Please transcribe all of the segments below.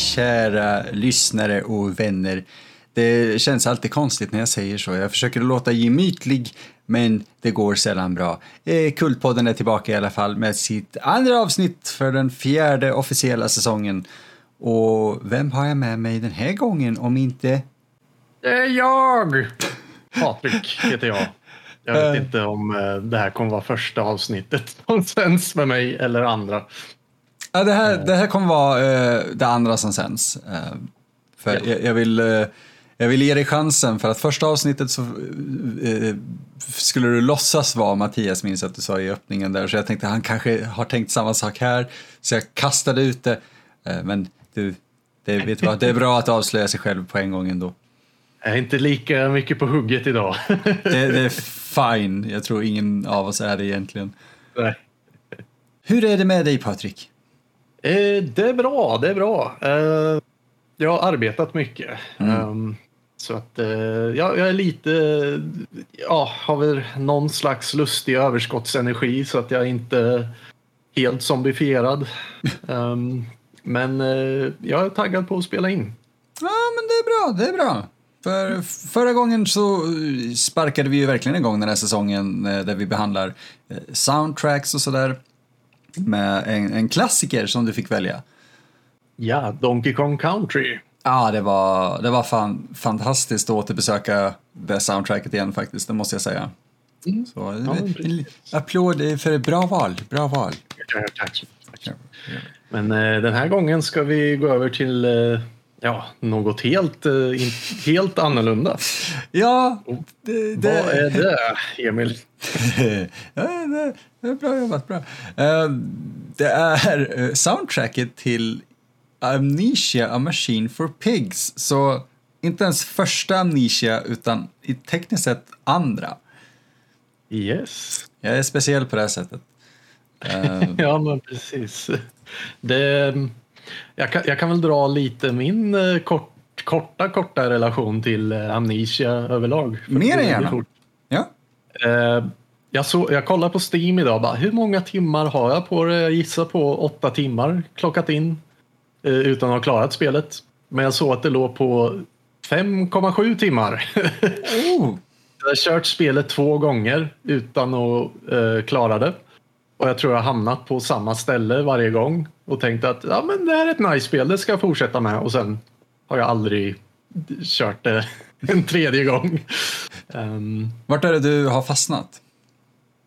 Kära lyssnare och vänner. Det känns alltid konstigt när jag säger så. Jag försöker låta gemytlig, men det går sällan bra. Eh, Kultpodden är tillbaka i alla fall med sitt andra avsnitt för den fjärde officiella säsongen. Och vem har jag med mig den här gången om inte... Det är jag! Patrik heter jag. Jag vet Eh. inte om eh, det här kommer vara första avsnittet som sänds med mig eller andra. Ja, det, här, det här kommer vara eh, det andra som sänds. Eh, för Ja. jag, jag, vill, eh, jag vill ge dig chansen, för att första avsnittet så skulle du låtsas vara Mattias, minns att du sa i öppningen där, så jag tänkte han kanske har tänkt samma sak här, så jag kastade ut det. Men du, det, vet du vad, det är bra att avslöja sig själv på en gång ändå. Jag är inte lika mycket på hugget idag. Det, det är fine, jag tror ingen av oss är det egentligen. Nej. Hur är det med dig Patrik? Eh, det är bra, det är bra. Eh, jag har arbetat mycket. Ehm, så att eh, jag, jag är lite, ja, har väl någon slags lustig överskottsenergi så att jag inte helt zombifierad. Ehm, men eh, jag är taggad på att spela in. Ja, men det är bra, det är bra. För förra gången så sparkade vi ju verkligen igång den här säsongen eh, där vi behandlar eh, soundtracks och sådär. Med en, en klassiker som du fick välja. Ja, Donkey Kong Country. Ja, det var, det var fan fantastiskt att återbesöka det soundtracket igen faktiskt, det måste jag säga. Så, Ja, precis. applåd för ett bra val, bra val. Tack så mycket. Men eh, den här gången ska vi gå över till eh, ja, något helt, eh, helt annorlunda. Ja, det, det, Vad är det, Emil? ja, det, det är bra jobbat, bra. Eh, det är eh, soundtracket till Amnesia, A Machine for Pigs. Så inte ens första Amnesia, utan i tekniskt sett andra. Yes. Jag är speciell på det här sättet. Ja, men precis. Det, jag, kan, jag kan väl dra lite min eh, kort, korta, korta relation till eh, Amnesia överlag. Mer än är gärna. ja. Eh, jag, så, jag kollade på Steam idag. Bara, hur många timmar har jag på det? Jag gissar på åtta timmar klockat in eh, utan att ha klarat spelet. Men jag såg att det låg på 5,7 timmar. Oh. jag har kört spelet två gånger utan att eh, klara det. Och jag tror jag har hamnat på samma ställe varje gång och tänkt att ja, men det här är ett nice spel, det ska jag fortsätta med. Och sen har jag aldrig kört det en tredje gång. Ehm, Vart är det du har fastnat?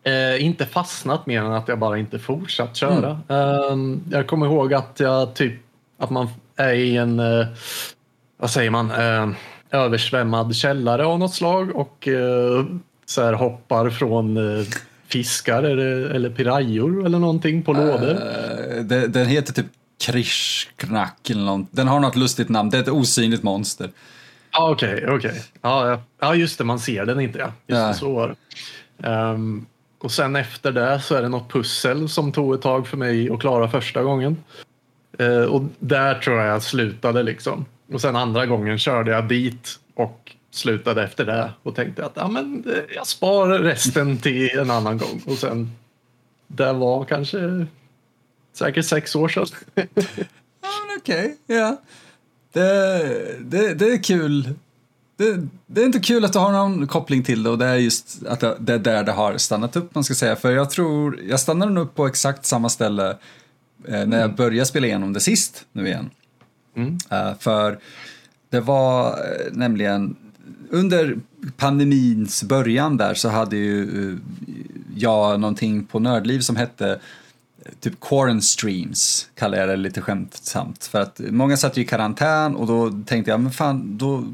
Eh, inte fastnat mer än att jag bara inte fortsatt köra. Eh, jag kommer ihåg att jag typ att man är i en, eh, vad säger man, eh, översvämmad källare av något slag och eh, så här hoppar från eh, fiskar eller, eller pirajor eller någonting på lådor. Eh, det, den heter typ Krishknack eller något. Den har något lustigt namn. Det är ett osynligt monster. Okej, okej. Ja, ja. ja, just det, man ser den inte. Ja. Just Ja. det, så var det. Ehm, och sen efter det så är det något pussel som tog ett tag för mig att klara första gången. Eh, och där tror jag jag slutade liksom. Och sen andra gången körde jag dit och slutade efter det och tänkte att ja, men, eh, jag sparar resten till en annan gång. Och sen, det var kanske säkert sex år sedan. Ja, men okej. Ja. Det, det, det är kul. Det, det är inte kul att du har någon koppling till det och det är just att det, är där det har stannat upp, man ska säga. För jag tror, jag stannade nog upp på exakt samma ställe eh, när jag började spela igenom det sist, nu igen. Mm. Eh, för det var eh, nämligen under pandemins början där så hade ju eh, jag någonting på Nördliv som hette eh, typ quarantine streams, kallar jag det lite skämtsamt. För att många satt ju i karantän och då tänkte jag, men fan, då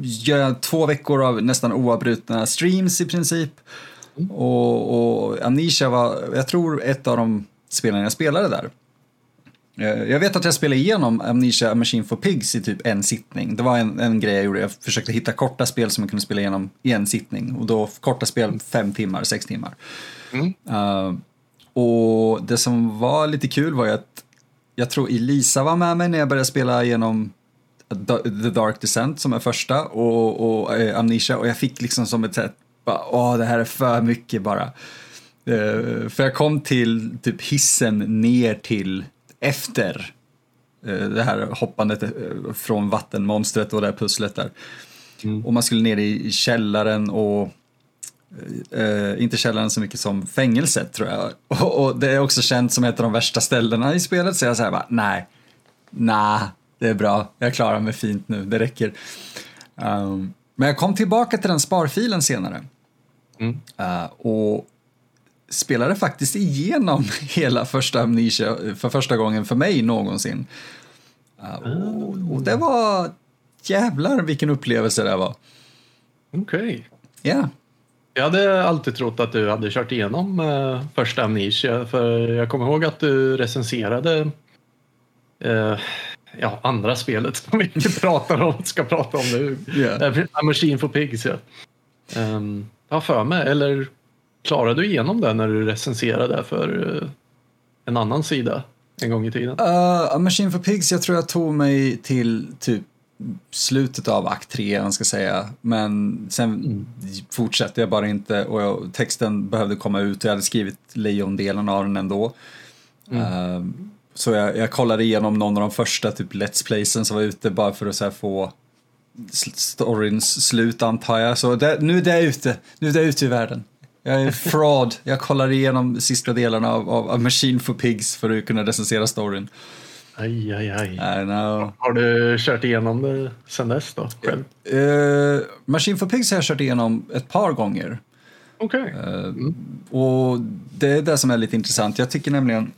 gör jag två veckor av nästan oavbrutna streams i princip. Och, och Amnesia var, jag tror, ett av de spelen jag spelade där. Eh, Jag vet att jag spelade igenom Amnesia A Machine for Pigs i typ en sittning. Det var en, en grej jag gjorde. Jag försökte hitta korta spel som man kunde spela igenom i en sittning. Och då korta spel fem timmar, sex timmar. Mm. Eh, och det som var lite kul var ju att jag tror Elisa var med mig när jag började spela igenom The Dark Descent som är första och, och eh, Amnesia och jag fick liksom som ett sätt, åh det här är för mycket bara. Eh, för jag kom till typ hissen ner till efter Eh, det här hoppandet eh, från vattenmonstret och det här pusslet där. Mm. Och man skulle ner i källaren och Uh, inte källaren så mycket som fängelset tror jag. Och, och, det är också känt som ett av de värsta ställena i spelet så jag säger bara nej, nej, det är bra, jag klarar mig fint nu, det räcker. Um, men jag kom tillbaka till den sparfilen senare. Mm. Uh, och spelade faktiskt igenom hela första Amnesia för första gången för mig någonsin. Uh, och, och, det var jävlar vilken upplevelse det var. Okej. Okay. Ja. Yeah. Jag hade alltid trott att du hade kört igenom uh, första Amnesia för jag kommer ihåg att du recenserade uh, ja, andra spelet som vi inte pratar om, ska prata om nu. Yeah. Uh, Machine for Pigs. Ja. Um, jag för mig, eller klarade du igenom det när du recenserade för uh, en annan sida en gång i tiden? Uh, Machine for Pigs, jag tror jag tog mig till typ slutet av akt 3, man ska säga. Men sen mm. fortsatte jag bara inte och jag, texten behövde komma ut och jag hade skrivit lejondelen av den ändå. Mm. Uh, så jag, jag kollade igenom någon av de första typ Let's Playsen som var ute bara för att så få storyns slut antar jag. Så det, nu är det ute, nu är det ute i världen. Jag är fraud, jag kollar igenom sista delarna av, av, av Machine for Pigs för att kunna recensera storyn. Aj, aj, aj. I know. Har du kört igenom det sen dess då? Själv? Uh, Machine for Pigs har jag kört igenom ett par gånger. Okej. Okay. Uh, mm. Och det är det som är lite intressant. Jag tycker nämligen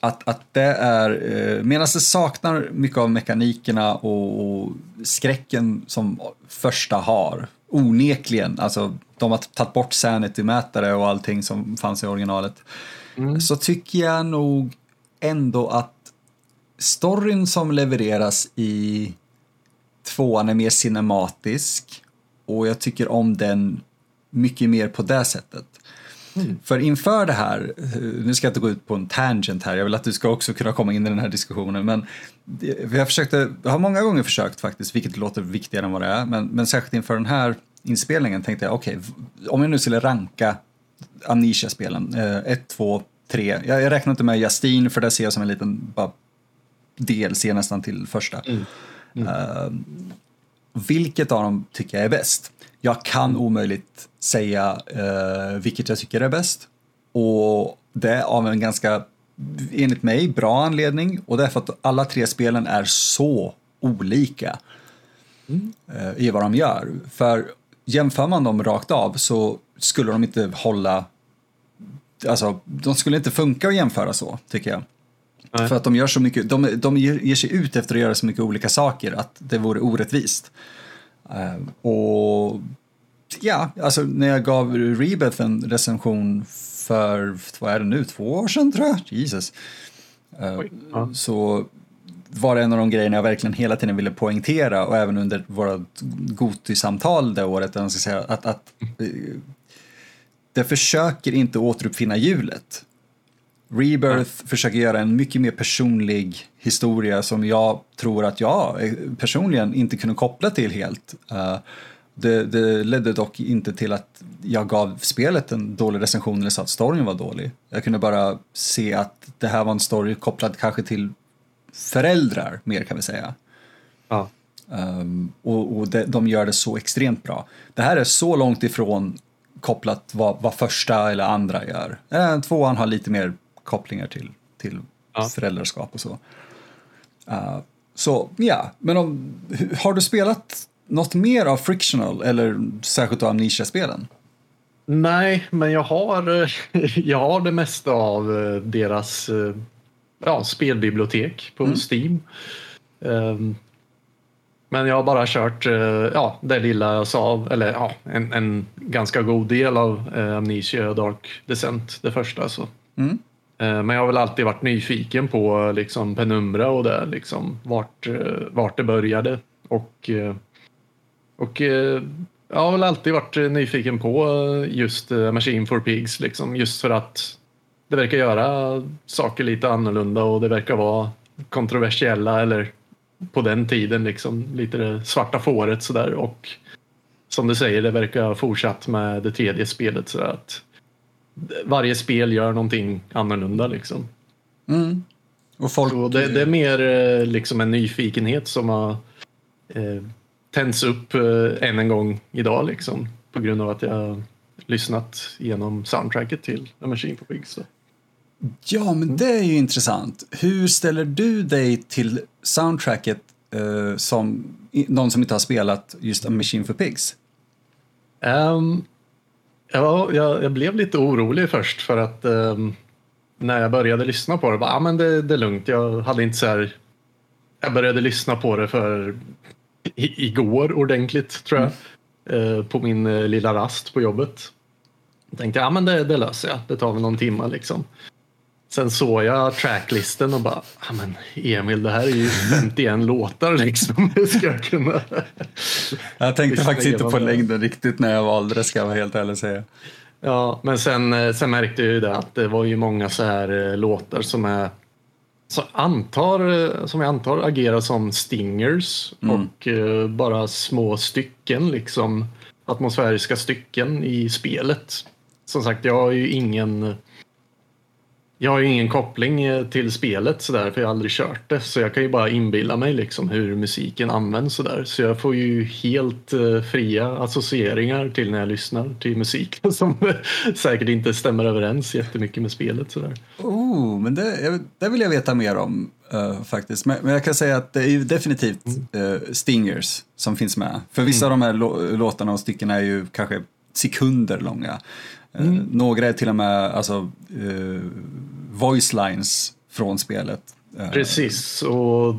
att, att det är, uh, medan det saknar mycket av mekanikerna och, och skräcken som första har, onekligen, alltså de har tagit bort sanity-mätare och allting som fanns i originalet, mm. så tycker jag nog ändå att storyn som levereras i tvåan är mer cinematisk och jag tycker om den mycket mer på det sättet. Mm. För inför det här, nu ska jag inte gå ut på en tangent här, jag vill att du ska också kunna komma in i den här diskussionen, men vi har försökte, jag har många gånger försökt faktiskt, vilket låter viktigare än vad det är, men, men särskilt inför den här inspelningen tänkte jag, okej, okay, om jag nu skulle ranka Amnesia-spelen, 1, 2, 3, jag, räknar inte med Justine för det ser jag som en liten bara DLC nästan till första. Mm. Mm. Uh, vilket av dem tycker jag är bäst? Jag kan omöjligt säga uh, vilket jag tycker är bäst. Och det är av en ganska, enligt mig, bra anledning. Och det är för att alla tre spelen är så olika mm. uh, i vad de gör. För jämför man dem rakt av så skulle de inte hålla Alltså, de skulle inte funka att jämföra så, tycker jag. Nej. För att de gör så mycket, de, de ger sig ut efter att göra så mycket olika saker att det vore orättvist. Uh, och ja, alltså när jag gav Rebeth en recension för, vad är det nu, två år sedan tror jag? Jesus. Ja. Så var det en av de grejerna jag verkligen hela tiden ville poängtera och även under våra Goti-samtal det året, att, att uh, det försöker inte återuppfinna hjulet. Rebirth ja. försöker göra en mycket mer personlig historia som jag tror att jag eh, personligen inte kunde koppla till helt. Uh, det, det, ledde dock inte till att jag gav spelet en dålig recension eller sa att storyn var dålig. Jag kunde bara se att det här var en story kopplad kanske till föräldrar mer kan vi säga. Ja. Um, och, och de, de gör det så extremt bra. Det här är så långt ifrån kopplat vad, vad första eller andra gör. Eh, tvåan har lite mer kopplingar till, till ja. föräldraskap och så. Uh, så ja, men om, har du spelat något mer av Frictional eller särskilt av Amnesia-spelen? Nej, men jag har, jag har det mesta av eh, deras eh, ja, spelbibliotek på mm. Steam. Um, men jag har bara kört ja, det lilla jag sa, eller ja, en, en ganska god del av Amnesia Dark Descent, det första. Så. Mm. Eh, men jag har väl alltid varit nyfiken på liksom Penumbra och det, liksom, vart, eh, vart det började. Och, eh, och jag har väl alltid varit nyfiken på just Machine for Pigs, liksom, just för att det verkar göra saker lite annorlunda och det verkar vara kontroversiella eller på den tiden liksom lite det svarta fåret sådär och som du säger, det verkar ha fortsatt med det tredje spelet så att varje spel gör någonting annorlunda liksom. Mm. Och folk... Så det, det är mer eh, liksom en nyfikenhet som har eh, tänts upp eh, än en gång idag liksom. På grund av att jag har lyssnat genom soundtracket till A Machine for Pigs. Ja, men det är ju intressant. Hur ställer du dig till soundtracket eh, som någon som inte har spelat just A Machine for Pigs? Ehm, ja, jag, jag blev lite orolig först för att eh, när jag började lyssna på det, bara, ah, men det, det är lugnt. Jag hade inte så här... Jag började lyssna på det för i, igår ordentligt tror jag. eh, på min eh, lilla rast på jobbet. Jag tänkte ja men det, det löser jag. Det tar väl någon timme liksom. Sen såg jag tracklisten och bara, ja men Emil det här är ju 51 låtar liksom. Hur ska jag kunna? Jag tänkte faktiskt inte på längden riktigt när jag valde det, ska jag vara helt ärlig säga. Ja, men sen, eh, sen märkte jag ju det att det var ju många så här eh, låtar som är som, antar, eh, som jag antar agerar som stingers och eh, bara små stycken, liksom atmosfäriska stycken i spelet. Som sagt, jag har ju ingen jag har ju ingen koppling eh, till spelet sådär för jag har aldrig kört det. Så jag kan ju bara inbilla mig liksom hur musiken används sådär. Så jag får ju helt eh, fria associeringar till när jag lyssnar till musik som säkert inte stämmer överens jättemycket med spelet sådär. Oh, men det, det vill jag veta mer om eh, faktiskt. Men, men jag kan säga att det är ju definitivt eh, stingers som finns med. För vissa av de här lå- låtarna och styckena är ju kanske sekunder långa. Eh, Några är till och med alltså, eh, voice lines från spelet. Eh, Precis, och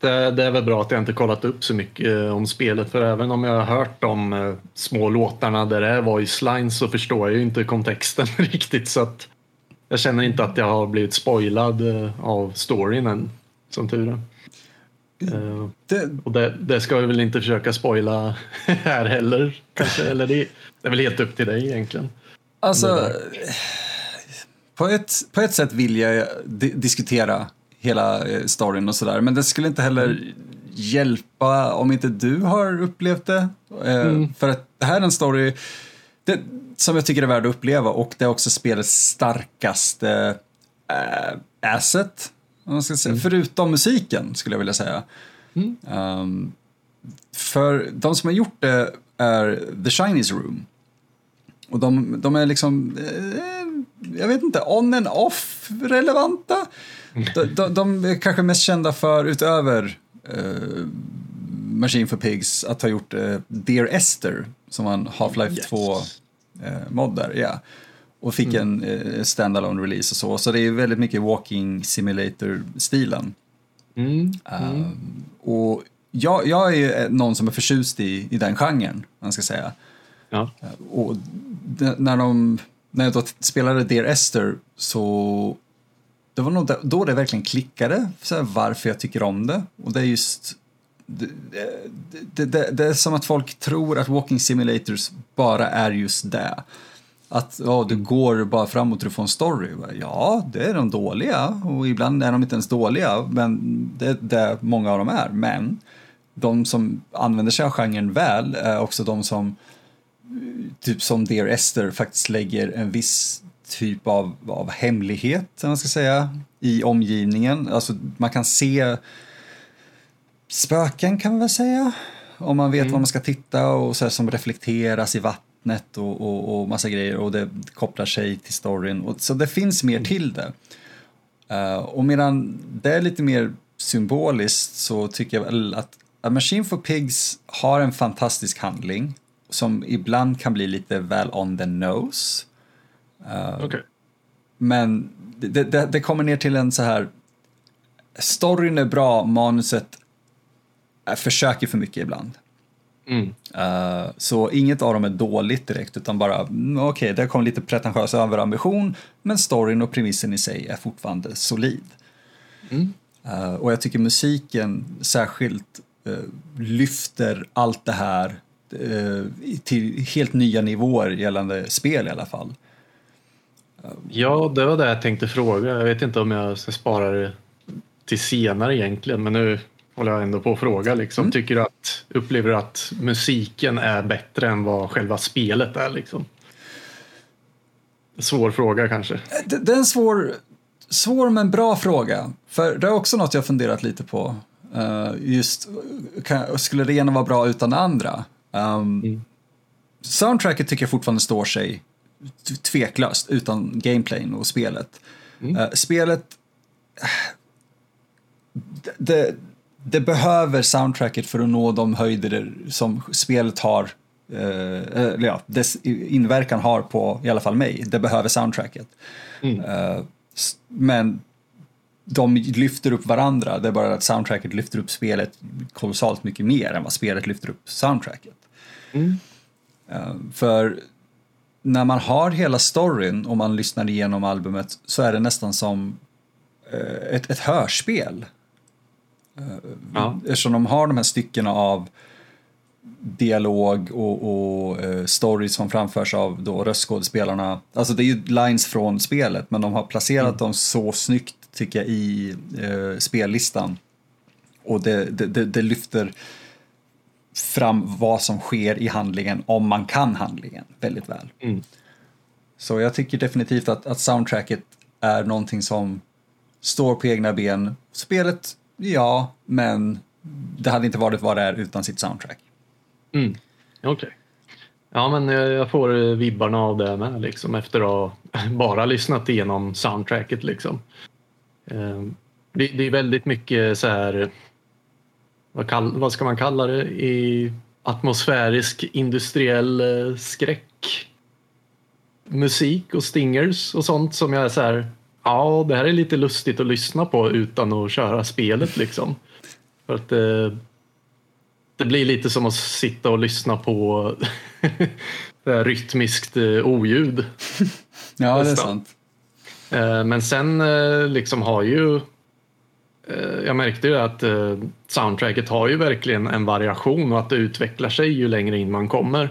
det, det är väl bra att jag inte kollat upp så mycket om spelet för även om jag har hört de små låtarna där det är voice lines så förstår jag ju inte kontexten riktigt så att jag känner inte att jag har blivit spoilad av storyn än, som tur är. Det, Och det, det ska vi väl inte försöka spoila här heller kanske, eller det, det är väl helt upp till dig egentligen. Alltså, på ett, på ett sätt vill jag di diskutera hela eh, storyn och sådär, men det skulle inte heller hjälpa om inte du har upplevt det. Eh, För att det här är en story det, som jag tycker är värd att uppleva och det är också spelets starkaste eh, asset, om man ska säga. förutom musiken skulle jag vilja säga. Um, för de som har gjort det är The Chinese Room. Och de, de är liksom, eh, jag vet inte, on and off relevanta. De, de, de är kanske mest kända för, utöver eh, Machine for Pigs, att ha gjort eh, Dear Esther, som var en Half-Life Yes. 2 eh, där, ja. Och fick en eh, standalone release och så. Så det är väldigt mycket walking simulator-stilen. Mm. Um, och jag, jag är ju någon som är förtjust i, i den genren, man ska säga. Ja. Och d- när, de, när jag då spelade Dear Esther så det var nog då det verkligen klickade så här, varför jag tycker om det. Och det är just det, det, det, det är som att folk tror att walking simulators bara är just det. Att ja, du går bara framåt du får en story. Ja, det är de dåliga och ibland är de inte ens dåliga, men det är det många av dem är. Men de som använder sig av genren väl är också de som typ som Dear Esther faktiskt lägger en viss typ av, av hemlighet, man ska säga, i omgivningen. Alltså man kan se spöken kan man väl säga. Om man vet var man ska titta och så här, som reflekteras i vattnet och, och, och massa grejer och det kopplar sig till storyn. Och, så det finns mer till det. Eh, och medan det är lite mer symboliskt så tycker jag väl att A Machine for Pigs har en fantastisk handling som ibland kan bli lite väl on the nose. Eh, Okej. men det, det, det kommer ner till en så här... Storyn är bra, manuset försöker för mycket ibland. Mm. Eh, så inget av dem är dåligt direkt, utan bara mm, okej, det kom lite pretentiös överambition, men storyn och premissen i sig är fortfarande solid. Mm. Eh, och jag tycker musiken särskilt lyfter allt det här till helt nya nivåer gällande spel i alla fall. Ja, det var det jag tänkte fråga. Jag vet inte om jag ska spara det till senare egentligen, men nu håller jag ändå på att fråga. Liksom. Tycker du att, upplever du att musiken är bättre än vad själva spelet är? Liksom? Svår fråga kanske. Det, det är en svår, svår men bra fråga. För det är också något jag funderat lite på. Uh, just, kan, skulle det ena vara bra utan det andra? Um, mm. Soundtracket tycker jag fortfarande står sig tveklöst utan gameplayn och spelet. Mm. Uh, spelet... Det, det, behöver soundtracket för att nå de höjder som spelet har Uh, ja, dess inverkan har på i alla fall mig. Det behöver soundtracket. Mm. Uh, men de lyfter upp varandra. Det är bara att soundtracket lyfter upp spelet kolossalt mycket mer än vad spelet lyfter upp soundtracket. Mm. Uh, för när man har hela storyn och man lyssnar igenom albumet så är det nästan som ett, ett hörspel. Ja. Eftersom de har de här styckena av dialog och, och stories som framförs av då röstskådespelarna. Alltså det är ju lines från spelet men de har placerat mm. dem så snyggt tycker jag i uh, spellistan. Och det, det, det, det, lyfter fram vad som sker i handlingen om man kan handlingen väldigt väl. Mm. Så jag tycker definitivt att, att soundtracket är någonting som står på egna ben. Spelet, ja, men det hade inte varit vad det är utan sitt soundtrack. Mm. Okej. Okay. Ja, men jag får vibbarna av det med liksom efter att ha bara lyssnat igenom soundtracket liksom. Ehm, det är väldigt mycket så här, vad, kall, vad ska man kalla det, i atmosfärisk industriell eh, skräck. Musik och stingers och sånt som jag är så här, ja det här är lite lustigt att lyssna på utan att köra spelet liksom. För att eh, det blir lite som att sitta och lyssna på rytmiskt eh, oljud. ja, det är sant. Eh, men sen liksom har ju jag märkte ju att soundtracket har ju verkligen en variation och att det utvecklar sig ju längre in man kommer.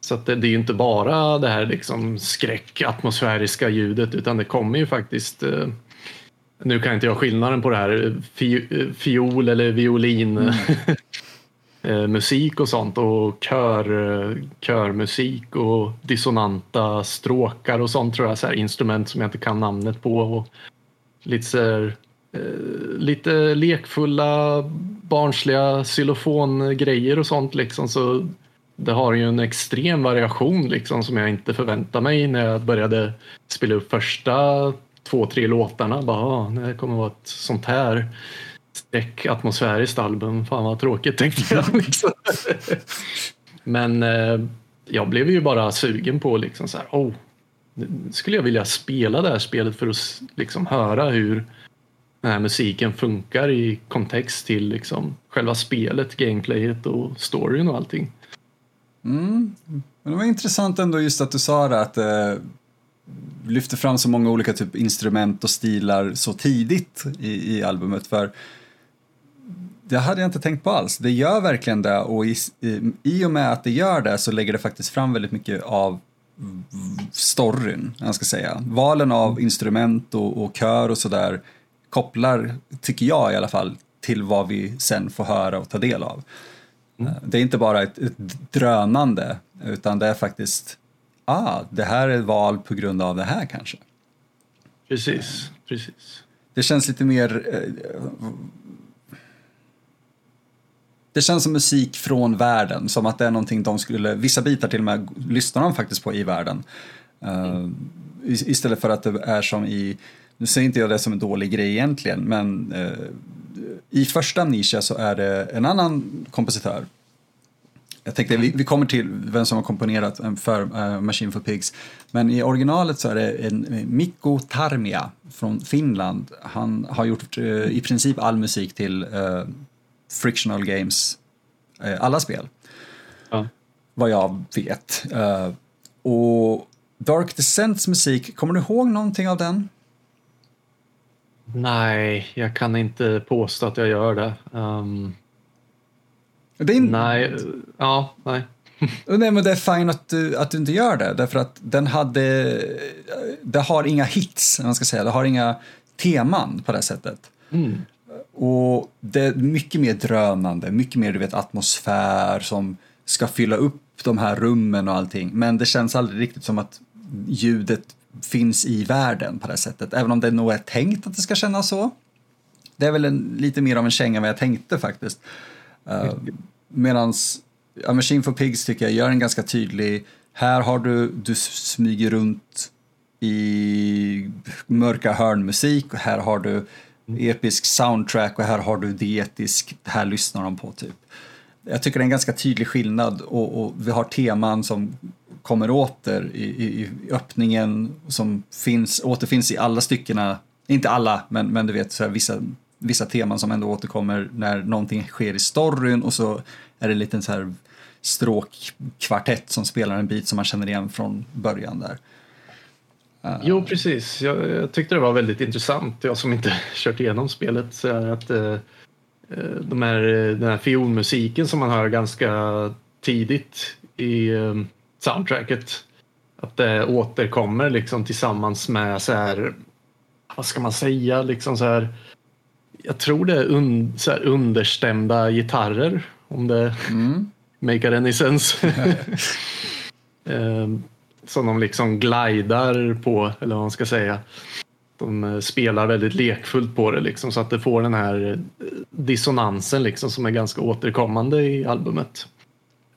Så det, det är ju inte bara det här liksom skräck, atmosfäriska ljudet utan det kommer ju faktiskt nu kan inte jag skillnaden på det här fiol eller violin mm. eh, musik och sånt och kör, eh, körmusik och dissonanta stråkar och sånt tror jag, så här, instrument som jag inte kan namnet på. Och lite, så här, eh, Eh, lite lekfulla, barnsliga xylofongrejer och sånt liksom. Så det har ju en extrem variation liksom som jag inte förväntade mig när jag började spela upp första två, tre låtarna. Bara, ah, det kommer vara ett sånt här streck atmosfäriskt album. Fan vad tråkigt tänkte jag. Liksom. Men eh, jag blev ju bara sugen på liksom så här, oh, skulle jag vilja spela det här spelet för att liksom höra hur den här musiken funkar i kontext till liksom själva spelet, gameplayet och storyn och allting. Mm. Men det var intressant ändå just att du sa det att eh, lyfter fram så många olika typ instrument och stilar så tidigt i, i albumet för det hade jag inte tänkt på alls. Det gör verkligen det och i, i och med att det gör det så lägger det faktiskt fram väldigt mycket av storyn, jag ska säga. Valen av instrument och, och kör och sådär kopplar, tycker jag i alla fall, till vad vi sen får höra och ta del av. Mm. Det är inte bara ett, ett drönande, utan det är faktiskt, ah, det här är val på grund av det här kanske. Precis, precis. Det känns lite mer, eh, det känns som musik från världen, som att det är någonting de skulle, vissa bitar till och med lyssnar de faktiskt på i världen. Uh, istället för att det är som i, nu säger inte jag det som en dålig grej egentligen, men uh, i första Amnesia så är det en annan kompositör. Jag tänkte, vi, vi kommer till vem som har komponerat för uh, Machine for Pigs, men i originalet så är det en Mikko Tarmia från Finland. Han har gjort i princip all musik till frictional games, eh, alla spel. Ja. Vad jag vet. Uh, och Dark Descents musik, kommer du ihåg någonting av den? Nej, jag kan inte påstå att jag gör det. Um... det är... Nej, ja, nej. nej men det är fint att du, att du inte gör det därför att den hade, det har inga hits, man ska säga, det har inga teman på det sättet. Mm. Och det är mycket mer drönande, mycket mer du vet, atmosfär som ska fylla upp de här rummen och allting. Men det känns aldrig riktigt som att ljudet finns i världen på det sättet. Även om det nog är tänkt att det ska kännas så. Det är väl en, lite mer av en känga än vad jag tänkte faktiskt. Uh, medans A Machine for Pigs tycker jag gör en ganska tydlig, här har du, du smyger runt i mörka hörnmusik och här har du episk soundtrack och här har du dietisk, här lyssnar de på typ. Jag tycker det är en ganska tydlig skillnad och, och vi har teman som kommer åter i, i, i, öppningen som finns, återfinns i alla styckena, inte alla, men, men du vet så här, vissa, vissa teman som ändå återkommer när någonting sker i storyn och så är det en liten så här stråkkvartett som spelar en bit som man känner igen från början där. Uh. Jo, precis. Jag, jag, tyckte det var väldigt intressant. Jag som inte kört igenom spelet. Så att, uh, de här, den här fiolmusiken som man hör ganska tidigt i uh, soundtracket. Att det återkommer liksom tillsammans med så här, vad ska man säga, liksom så här, jag tror det är un, så här understämda gitarrer om det mm. make any sense. som de liksom glidar på, eller vad man ska säga. De eh, spelar väldigt lekfullt på det liksom, så att det får den här eh, dissonansen liksom, som är ganska återkommande i albumet.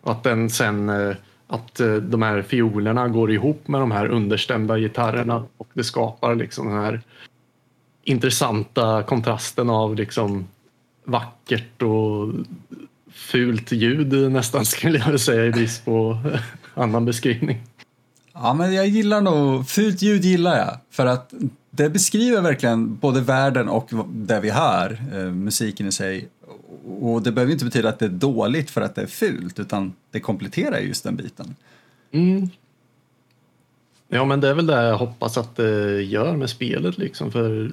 Och att den sen eh, att eh, de här fiolerna går ihop med de här understämda gitarrerna och det skapar liksom den här intressanta kontrasten av liksom vackert och fult ljud nästan skulle jag vilja säga i brist på annan beskrivning. Ja, men jag gillar nog, fult ljud gillar jag. För att det beskriver verkligen både världen och det vi hör, eh, musiken i sig. Och det behöver inte betyda att det är dåligt för att det är fult, utan det kompletterar just den biten. Mm. Ja, men det är väl det jag hoppas att det gör med spelet liksom, för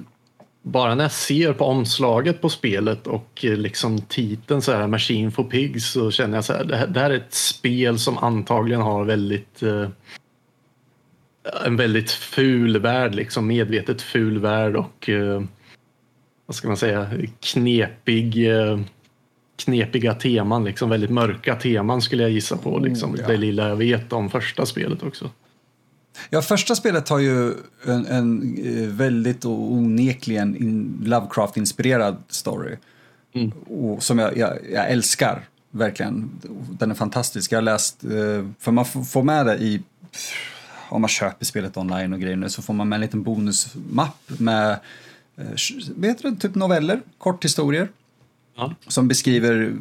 bara när jag ser på omslaget på spelet och eh, liksom titeln så här Machine for Pigs så känner jag så här, det här, det här är ett spel som antagligen har väldigt eh, en väldigt ful värld, liksom medvetet ful värld och eh, vad ska man säga, knepig, eh, knepiga teman, liksom väldigt mörka teman skulle jag gissa på, liksom, oh, ja. det lilla jag vet om första spelet också. Ja, första spelet har ju en, en eh, väldigt och onekligen Lovecraft-inspirerad story. Mm. Och som jag, jag, jag, älskar, verkligen. Den är fantastisk. Jag har läst, eh, för man får med det i om man köper spelet online och grejer nu så får man med en liten bonusmapp med vet du, typ noveller, korthistorier. Ja. Som beskriver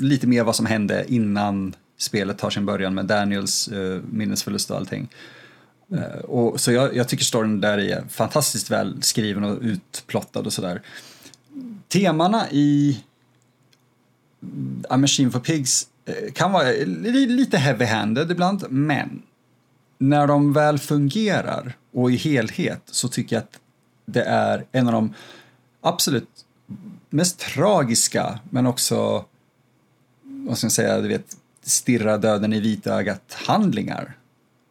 lite mer vad som hände innan spelet tar sin början med Daniels uh, minnesförlust och allting. Uh, och, så jag, jag tycker storyn där är fantastiskt väl skriven och utplottad och sådär. Temana i A Machine for Pigs kan vara lite heavy-handed ibland, men när de väl fungerar och i helhet så tycker jag att det är en av de absolut mest tragiska men också, vad ska jag säga, du vet, stirra döden i vita ögat handlingar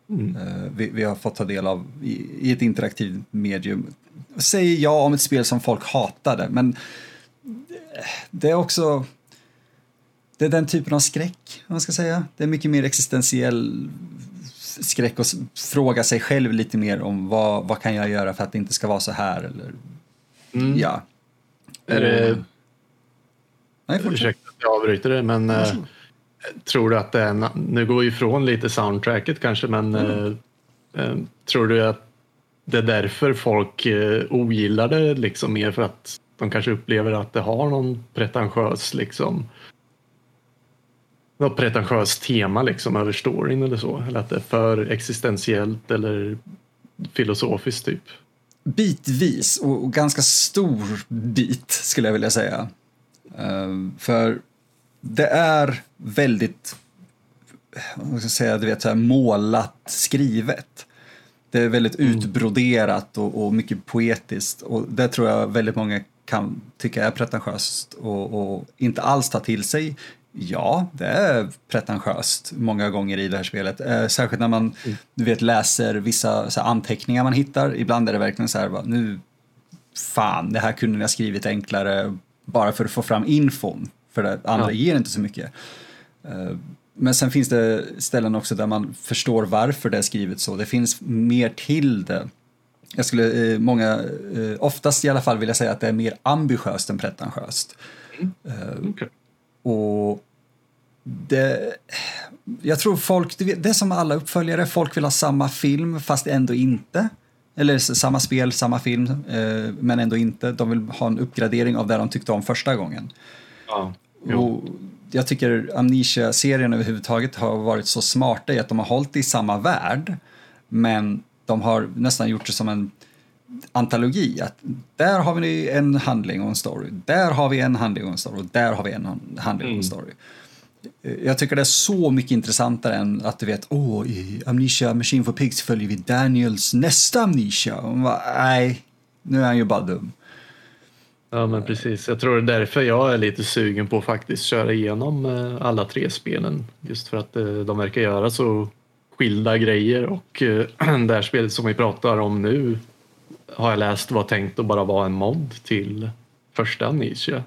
mm. uh, vi, vi, har fått ta del av i, i ett interaktivt medium. Säger jag om ett spel som folk hatade, men det är också det är den typen av skräck, man ska säga. Det är mycket mer existentiell skräck och fråga sig själv lite mer om vad, vad kan jag göra för att det inte ska vara så här eller mm. ja. Är det... Nej, Ursäkta att jag avbryter det men äh, tror du att det är, nu går vi ifrån lite soundtracket kanske men mm. äh, tror du att det är därför folk äh, ogillar det liksom mer för att de kanske upplever att det har någon pretentiös liksom något pretentiöst tema liksom över storyn eller så. Eller att det är för existentiellt eller filosofiskt typ. Bitvis och ganska stor bit skulle jag vilja säga. Uh, för det är väldigt, vad ska jag säga, du vet så här målat skrivet. Det är väldigt mm. utbroderat och, och, mycket poetiskt och det tror jag väldigt många kan tycka är pretentiöst och, och inte alls ta till sig Ja, det är pretentiöst många gånger i det här spelet. Eh, särskilt när man mm. du vet, läser vissa så här, anteckningar man hittar. Ibland är det verkligen så här, va, nu fan, det här kunde ni ha skrivit enklare bara för att få fram infon. För det andra ja. ger inte så mycket. Eh, men sen finns det ställen också där man förstår varför det är skrivet så. Det finns mer till det. Jag skulle, eh, många, eh, oftast i alla fall vilja säga att det är mer ambitiöst än pretentiöst. Mm. Uh, okay. Och det, jag tror folk, det är som alla uppföljare, folk vill ha samma film fast ändå inte. Eller samma spel, samma film, eh, men ändå inte. De vill ha en uppgradering av det de tyckte om första gången. Ja, och jag tycker Amnesia-serien överhuvudtaget har varit så smarta i att de har hållit i samma värld, men de har nästan gjort det som en antologi. Att där har vi en handling och en story, där har vi en handling och en story där har vi en handling och en mm. story. Mm. Jag tycker det är så mycket intressantare än att du vet, åh, oh, i Amnesia Machine for Pigs följer vi Daniels nästa Amnesia. Och bara, nej, nu är han ju bara dum. Ja men precis, jag tror det är därför jag är lite sugen på att faktiskt köra igenom eh, alla tre spelen. Just för att eh, de verkar göra så skilda grejer och eh, det här spelet som vi pratar om nu har jag läst var tänkt att bara vara en mod till första Amnesia.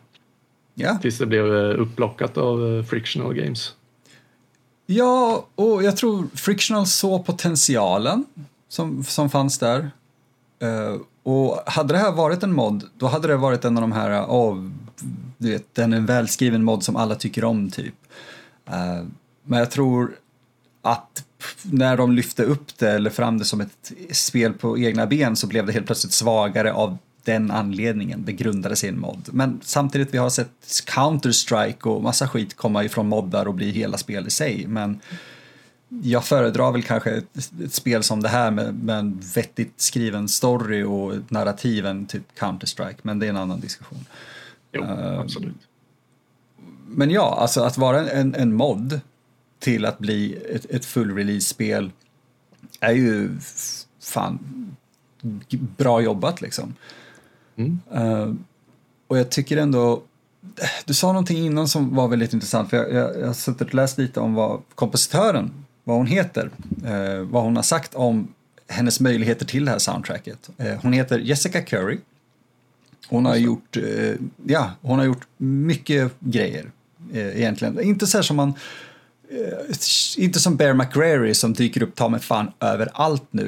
Ja. Tills det blev upplockat av Frictional Games. Ja, och jag tror Frictional såg potentialen som, som fanns där. Och hade det här varit en mod, då hade det varit en av de här, oh, du vet, den är en välskriven mod som alla tycker om typ. Uh, men jag tror att när de lyfte upp det eller fram det som ett spel på egna ben så blev det helt plötsligt svagare av den anledningen. Det grundade sig i en mod. Men samtidigt vi har sett Counter-Strike och massa skit komma ifrån moddar och bli hela spel i sig. Men jag föredrar väl kanske ett, ett, spel som det här med, med en vettigt skriven story och narrativ än typ Counter-Strike, men det är en annan diskussion. Jo, uh, absolut. Men ja, alltså att vara en, en mod till att bli ett, ett full release-spel är ju fan bra jobbat liksom. Mm. Uh, och jag tycker ändå du sa någonting innan som var väldigt intressant, för jag, jag, jag har suttit och läst lite om vad kompositören vad hon heter, eh, vad hon har sagt om hennes möjligheter till det här soundtracket. Eh, hon heter Jessica Curry. Hon har gjort, ja, hon har gjort mycket grejer egentligen. Inte så här som man inte som Bear McGrary som dyker upp ta mig fan överallt nu.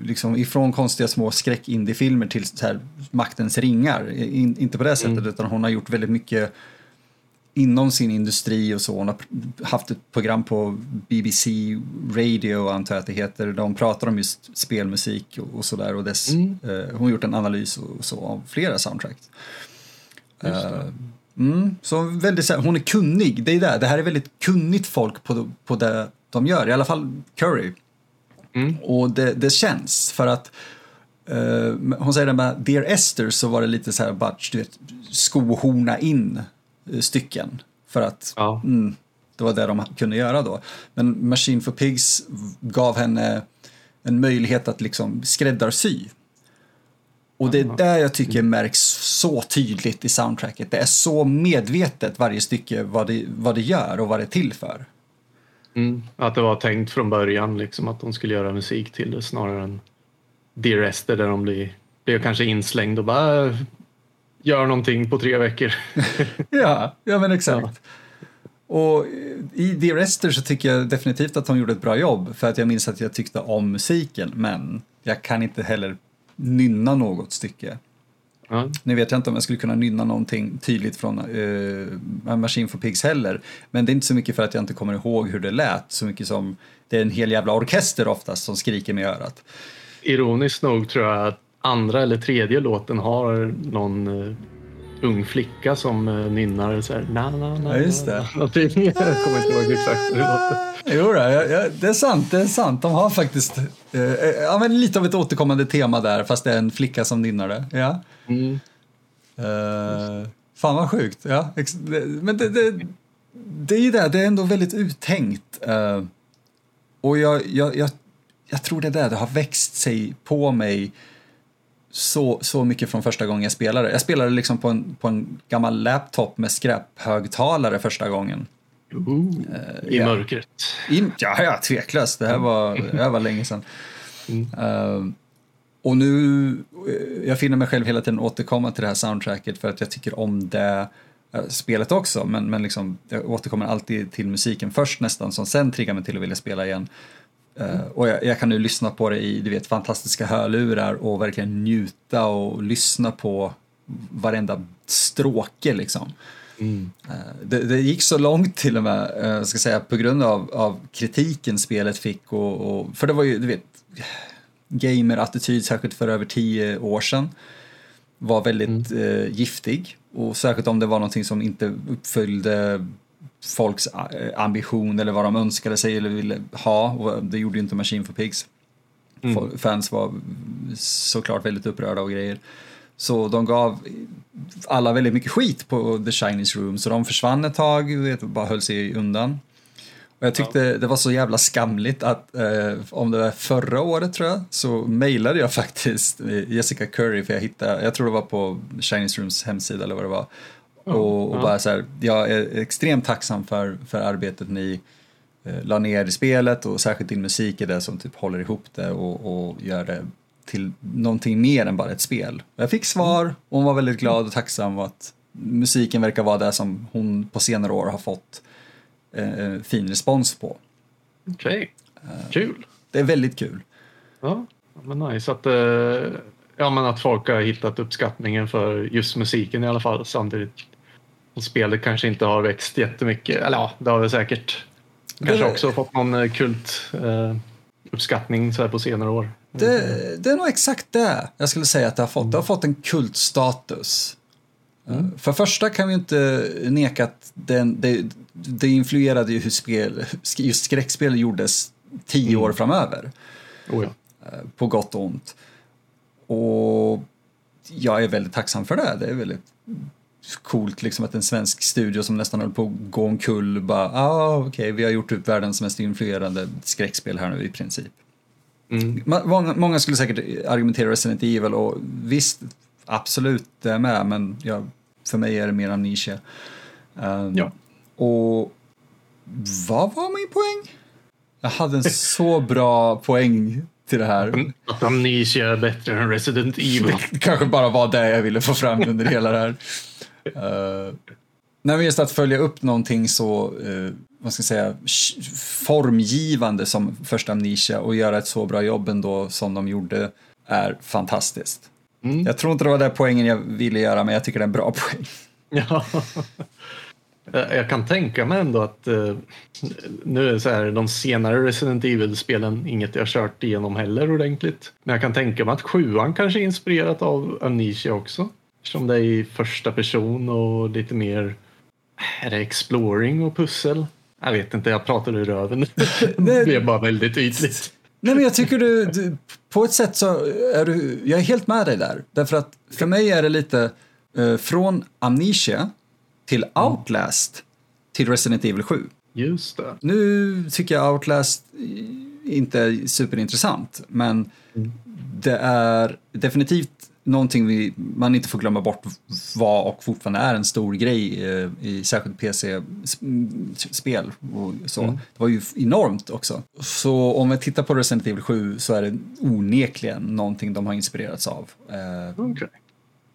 Eh, liksom ifrån konstiga små skräck-indie-filmer till så här Maktens ringar. In, inte på det sättet mm. utan hon har gjort väldigt mycket inom sin industri och så. Hon har haft ett program på BBC Radio antar jag att det heter. Där hon pratar om just spelmusik och, och sådär. Och dess, mm. eh, hon har gjort en analys och, så av flera soundtracks. Mm, så väldigt, hon är kunnig, det är det. Det här är väldigt kunnigt folk på, på det de gör, i alla fall Curry. Mm. Och det, det känns för att uh, hon säger det med Dear Esther så var det lite så här bara, du vet, skohorna in Eh, stycken. För att ja. mm, det var det de kunde göra då. Men Machine for Pigs gav henne en möjlighet att liksom skräddarsy. Och det är där jag tycker märks så tydligt i soundtracket. Det är så medvetet varje stycke vad det, vad det gör och vad det är till för. Mm, att det var tänkt från början liksom att de skulle göra musik till det snarare än Dear Esther där de blir, blir kanske inslängd och bara gör någonting på tre veckor. ja, ja men exakt. Ja. Och i The Rester så tycker jag definitivt att de gjorde ett bra jobb för att jag minns att jag tyckte om musiken men jag kan inte heller nynna något stycke. Mm. Nu vet jag inte om jag skulle kunna nynna någonting tydligt från uh, Machine for Pigs heller. Men det är inte så mycket för att jag inte kommer ihåg hur det lät så mycket som det är en hel jävla orkester oftast som skriker med örat. Ironiskt nog tror jag att andra eller tredje låten har någon uh, ung flicka som uh, nynnar så här, na na na. Ja, just det. jag kommer inte ihåg exakt hur det låter. Jo, ja, ja, det är sant, det är sant. De har faktiskt ja, men lite av ett återkommande tema där, fast det är en flicka som nynnar det. Ja. Mm. Uh, fan vad sjukt. Ja, men det, det, det är ju det, det är ändå väldigt uttänkt. Uh, och jag, jag, jag, jag tror det är det, det har växt sig på mig så, så mycket från första gången jag spelade. Jag spelade liksom på en, på en gammal laptop med skräphögtalare första gången. Uh, I ja. mörkret? I, ja, ja, tveklöst. Det här var, det här var länge sedan. Mm. Uh, och nu, eh, jag finner mig själv hela tiden återkomma till det här soundtracket för att jag tycker om det. eh, spelet också, men, men liksom, jag återkommer alltid till musiken först nästan, som sen triggar mig till att vilja spela igen. Mm. Uh, och jag, jag, kan nu lyssna på det i du vet, fantastiska hörlurar och verkligen njuta och lyssna på varenda stråke liksom. Mm. Uh, det, det, gick så långt till och med, uh, ska säga, på grund av, av kritiken spelet fick och, och, för det var ju, du vet, gamerattityd, särskilt för över tio år sedan, var väldigt mm. eh, giftig. Och särskilt om det var någonting som inte uppfyllde folks eh, ambition eller vad de önskade sig eller ville ha. Och det gjorde ju inte Machine for Pigs. Mm. Fans var såklart väldigt upprörda och grejer. Så de gav alla väldigt mycket skit på The Chinese Room, så de försvann ett tag, vet, bara höll sig undan. Och jag tyckte ja. det var så jävla skamligt att eh, om det var förra året tror jag så mejlade jag faktiskt Jessica Curry för jag hittade, jag tror det var på Chinese Rooms hemsida eller vad det var. Ja. Och, och ja. bara så här, jag är extremt tacksam för, för arbetet ni eh, la ner i spelet och särskilt din musik är det som typ håller ihop det och, och gör det till någonting mer än bara ett spel. Jag fick svar och hon var väldigt glad och tacksam att musiken verkar vara det som hon på senare år har fått Eh, eh, fin respons på. Okej, okay. kul. Det är väldigt kul. Ja, men nice att, ja, men att folk har hittat uppskattningen för just musiken i alla fall samtidigt. Och spelet kanske inte har växt jättemycket, eller ja, det har det säkert. Kanske också fått någon eh, kult eh, uppskattning så här på senare år. Det, det, är nog exakt det jag skulle säga att det har fått. Det har fått en kultstatus. Mm. För första kan vi inte neka att den, det, det influerade ju hur spel, just skräckspel gjordes tio mm. år framöver. Oh ja. Eh, på gott och ont. Och jag är väldigt tacksam för det. Det är väldigt coolt liksom att en svensk studio som nästan höll på att gå omkull bara, ah, okej, okay, vi har gjort upp världens mest influerande skräckspel här nu i princip. Mm. Många, många, skulle säkert argumentera Resident Evil och visst, absolut, det är med, men jag, för mig är det mer Amnesia. Um, ja. Och vad var min poäng? Jag hade en så bra poäng till det här. Att Amnesia är bättre än Resident Evil. Det kanske bara var det jag ville få fram under hela det här. Uh, nej, men just att följa upp någonting så, uh, vad ska jag säga, formgivande som första Amnesia och göra ett så bra jobb ändå som de gjorde är fantastiskt. Mm. Jag tror inte det var den poängen jag ville göra, men jag tycker det är en bra poäng. Ja. Jag kan tänka mig ändå att uh, nu är så här, de senare Resident Evil-spelen inget jag kört igenom heller ordentligt. Men jag kan tänka mig att sjuan kanske är inspirerat av Amnesia också. Eftersom det är i första person och lite mer är det exploring och pussel. Jag vet inte, jag pratade i röven. det blev bara väldigt ytligt. Nej men jag tycker du, du, på ett sätt så är du, jag är helt med dig där. Därför att för mig är det lite uh, från Amnesia till Outlast till Resident Evil 7. Just det. Nu tycker jag Outlast inte är superintressant, men mm. det är definitivt någonting vi, man inte får glömma bort var och fortfarande är en stor grej eh, i särskilt PC-spel och så. Mm. Det var ju enormt också. Så om vi tittar på Resident Evil 7 så är det onekligen någonting de har inspirerats av. Eh, okay.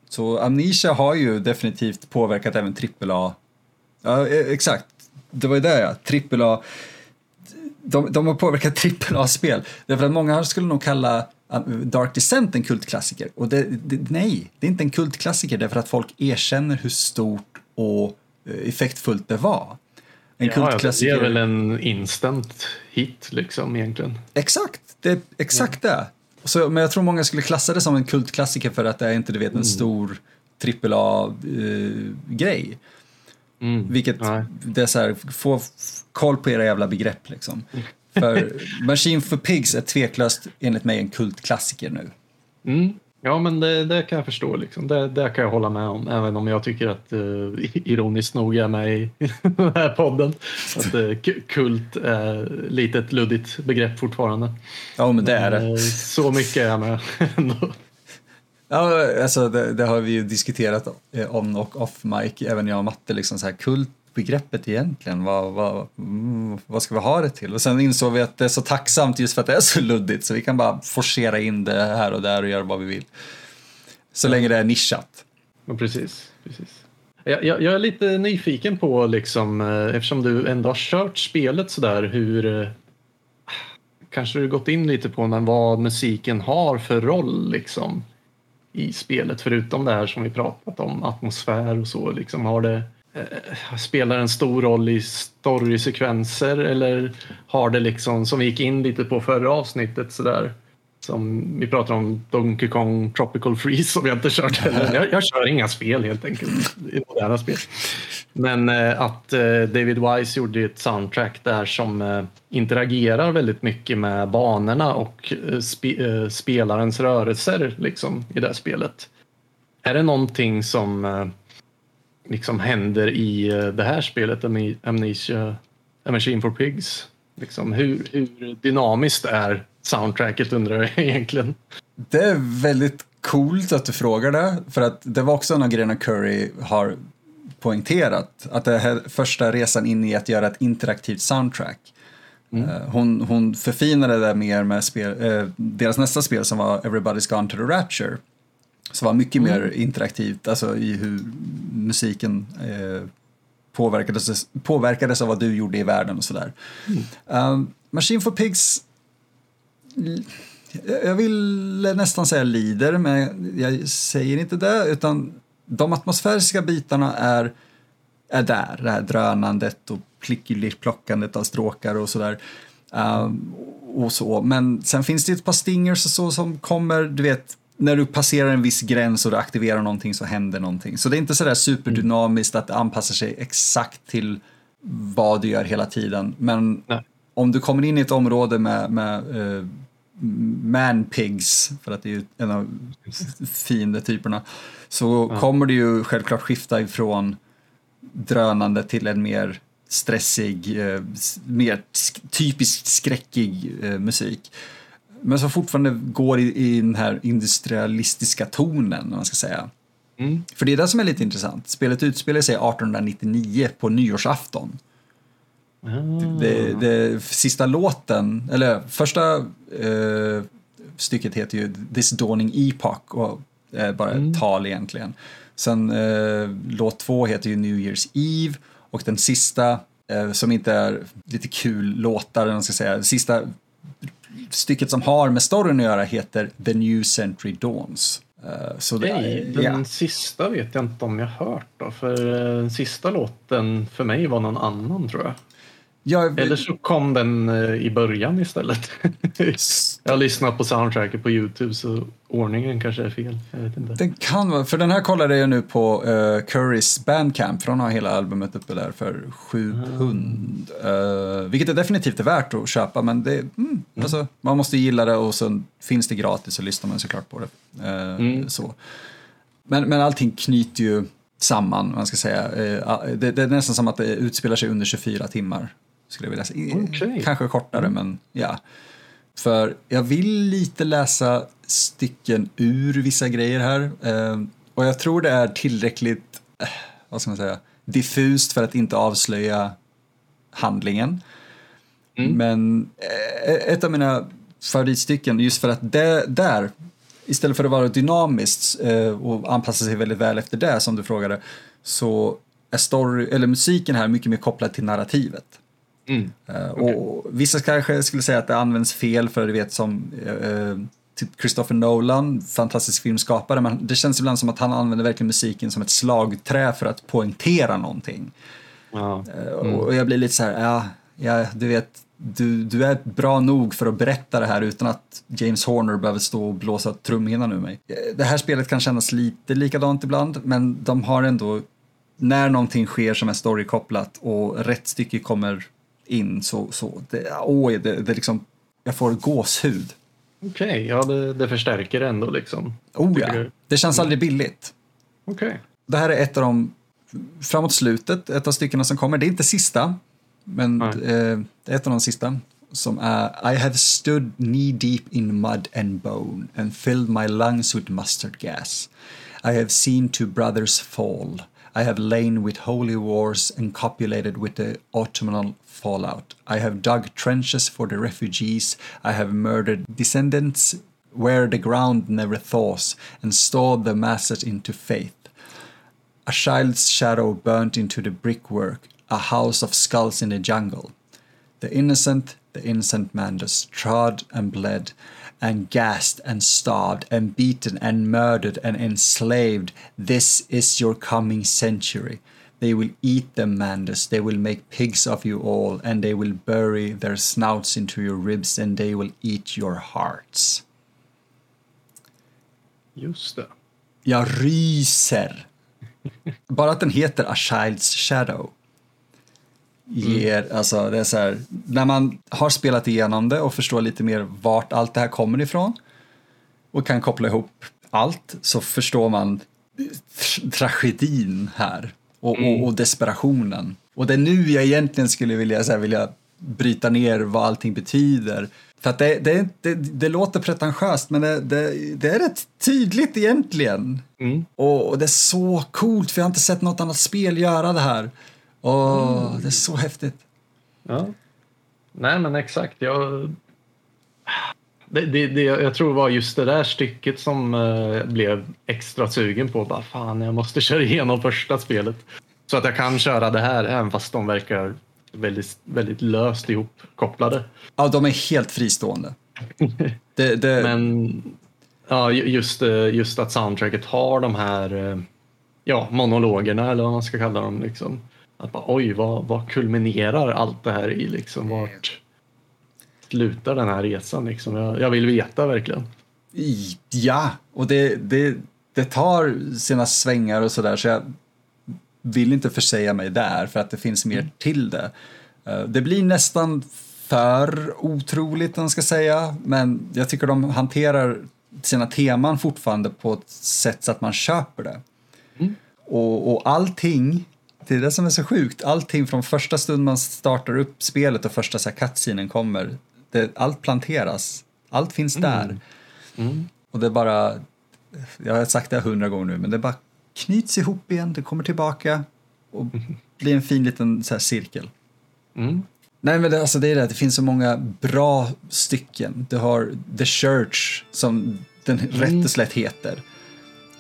Så Amnesia har ju definitivt påverkat även AAA. Ja, e- exakt. Det var ju det ja, AAA. De, de har påverkat AAA-spel. Därför att många skulle nog kalla Dark Descent en kultklassiker. Och det, det, nej, det är inte en kultklassiker därför att folk erkänner hur stort och uh, effektfullt det var. En ja, kultklassiker. Det är väl en instant hit liksom egentligen. Exakt, det är exakt ja. det. Så, men jag tror många skulle klassa det som en kultklassiker för att det är inte du vet, en mm. stor AAA-grej. Eh, mm. Vilket, Nej. det är så här, få koll på era jävla begrepp liksom. För Machine for Pigs är tveklöst enligt mig en kultklassiker nu. Mm. Ja, men det, det, kan jag förstå. Liksom. Det, det, kan jag hålla med om, även om jag tycker att uh, ironiskt nog är med i den här podden. Att uh, kult är lite ett luddigt begrepp fortfarande. Ja, men det är det. Uh, så mycket är jag med ändå. Ja, alltså det, det, har vi ju diskuterat on och off mic, även jag och Matte, liksom så här kult begreppet egentligen? Vad, vad, mm, vad ska vi ha det till? Och sen insåg vi att det är så tacksamt just för att det är så luddigt så vi kan bara forcera in det här och där och göra vad vi vill. Så länge det är nischat. Ja, precis, precis. Jag, jag, jag, är lite nyfiken på, liksom, eh, eftersom du ändå har kört spelet sådär, hur... Eh, kanske du gått in lite på men vad musiken har för roll liksom, i spelet, förutom det här som vi pratat om, atmosfär och så. Liksom, har det, Eh, spelar en stor roll i storysekvenser eller har det liksom, som vi gick in lite på förra avsnittet, sådär, som vi pratar om Donkey Kong Tropical Freeze som jag inte kört heller. Jag, jag kör inga spel helt enkelt, i moderna spel. Men eh, att eh, David Wise gjorde ett soundtrack där som eh, interagerar väldigt mycket med banorna och eh, spe, eh, spelarens rörelser liksom, i det här spelet. Är det någonting som eh, liksom händer i det här spelet, Amnesia, A Machine for Pigs? Liksom, hur, hur dynamiskt är soundtracket undrar jag egentligen. Det är väldigt coolt att du frågar det, för att det var också en av grejerna Curry har poängterat. Att det här första resan in i att göra ett interaktivt soundtrack. Mm. Eh, hon, hon förfinade det mer med spel, eh, deras nästa spel som var Everybody's Gone to the Rapture. Som var mycket mm. mer interaktivt, alltså i hur musiken eh, påverkades, påverkades av vad du gjorde i världen och sådär. Mm. Um, Machine for Pigs jag vill nästan säga lider, men jag säger inte det, utan de atmosfäriska bitarna är, är där, det här drönandet och plockandet av stråkar och sådär. Um, och så. Men sen finns det ett par stingers och så som kommer, du vet, när du passerar en viss gräns och du aktiverar någonting så händer någonting. Så det är inte sådär superdynamiskt att det anpassar sig exakt till vad du gör hela tiden. Men Nej. om du kommer in i ett område med, med uh, manpigs, för att det är ju en av fiendetyperna, så ja. kommer det ju självklart skifta ifrån drönande till en mer stressig, eh, mer typiskt skräckig eh, musik. Men som fortfarande går i, i den här industrialistiska tonen, man ska säga. Mm. För det är det som är lite intressant. Spelet utspelar sig 1899 på nyårsafton. Mm. Det, det, sista låten, eller första eh, stycket heter ju This Dawning Epoch och är bara mm. ett tal egentligen. Sen eh, låt två heter ju New Year's Eve och den sista eh, som inte är lite kul låtar, man ska säga, sista stycket som har med storyn att göra heter The New Century Dawns. Uh, så det, Nej, den ja. sista vet jag inte om jag hört då, för uh, den sista låten för mig var någon annan tror jag. Jag... Eller så kom den eh, i början istället. jag har lyssnat på soundtracket på Youtube så ordningen kanske är fel. Jag vet inte. Den kan vara, för den här kollade jag nu på uh, Currys Bandcamp för de har hela albumet uppe där för sju mm. pund. Uh, vilket är definitivt är värt att köpa men det, mm, mm. Alltså, man måste gilla det och så finns det gratis så lyssnar man såklart på det. Uh, så. Men, men allting knyter ju samman, man ska säga. Det, är nästan som att det utspelar sig under 24 timmar. Skulle jag vilja säga. Okay. Kanske kortare, men ja. För jag vill lite läsa stycken ur vissa grejer här. Eh, och jag tror det är tillräckligt, eh, vad ska man säga, diffust för att inte avslöja handlingen. Mm. Men eh, ett av mina favoritstycken, just för att det där, istället för att vara dynamiskt och anpassa sig väldigt väl efter det som du frågade, så är story, eller musiken här mycket mer kopplad till narrativet. Mm. Uh, okay. och vissa kanske skulle säga att det används fel för du vet som uh, typ Christopher Nolan, fantastisk filmskapare, men det känns ibland som att han använder verkligen musiken som ett slagträ för att poängtera någonting. Ja. Mm. Och jag blir lite så här, ja, ja du vet, du, du är bra nog för att berätta det här utan att James Horner behöver stå och blåsa trumhinnan ur mig. Det här spelet kan kännas lite likadant ibland, men de har ändå, när någonting sker som är storykopplat och rätt stycke kommer in så, så det, åh, det, det liksom, jag får gåshud. Okej, okay, ja det, det, förstärker ändå liksom. Oh ja, det känns aldrig billigt. Okej. Okay. Det här är ett av de, framåt slutet, ett av styckena som kommer. Det är inte sista, men eh, det är ett av de sista. Som är I have stood knee deep in mud and bone and filled my lungs with mustard gas. I have seen two brothers fall. I have lain with holy wars and copulated with the autumnal fallout. I have dug trenches for the refugees. I have murdered descendants where the ground never thaws and stored the masses into faith. A child's shadow burnt into the brickwork, a house of skulls in the jungle. The innocent, the innocent Mandus trod and bled, and gassed and starved, and beaten and murdered and enslaved. This is your coming century. They will eat them, Mandus. They will make pigs of you all, and they will bury their snouts into your ribs, and they will eat your hearts. Just det. Jag ryser. Bara att den heter A Child's Shadow ger, alltså det är så här, när man har spelat igenom det och förstår lite mer vart allt det här kommer ifrån och kan koppla ihop allt så förstår man tr- tragedin här och, och, och desperationen. Och det är nu jag egentligen skulle vilja, så här, vilja bryta ner vad allting betyder. För att det, det, det, det låter pretentiöst men det, det, det är rätt tydligt egentligen. Mm. Och, och det är så coolt för jag har inte sett något annat spel göra det här. Åh, Mm. det är så häftigt. Ja. Nej, men exakt. Jag, det, det, det, jag tror det var just det där stycket som eh, blev extra sugen på. Bara, fan, jag måste köra igenom första spelet. Så att jag kan köra det här, även fast de verkar väldigt, väldigt löst ihopkopplade. Ja, de är helt fristående. Det, det, Men ja, ju- just, eh, just att soundtracket har de här eh, ja, monologerna, eller vad man ska kalla dem. Liksom. Att bara, oj, vad, vad kulminerar allt det här i? Liksom? Vart slutar den här resan? Liksom? Jag, jag vill veta verkligen. Ja, och det, det, det tar sina svängar och sådär så jag vill inte försäga mig där för att det finns mer till det. Eh, Det blir nästan för otroligt om man ska säga men jag tycker de hanterar sina teman fortfarande på ett sätt så att man köper det. Mm. Och, och allting, det är det som är så sjukt, allting från första stund man startar upp spelet och första så här kommer, det, allt planteras, allt finns där. Mm. Och det är bara, jag har sagt det hundra gånger nu, men det bara knyts ihop igen, det kommer tillbaka och blir en fin liten så cirkel. Mm. Nej men det, alltså det är det, det finns så många bra stycken. Du har The Church som den rätt och slätt heter.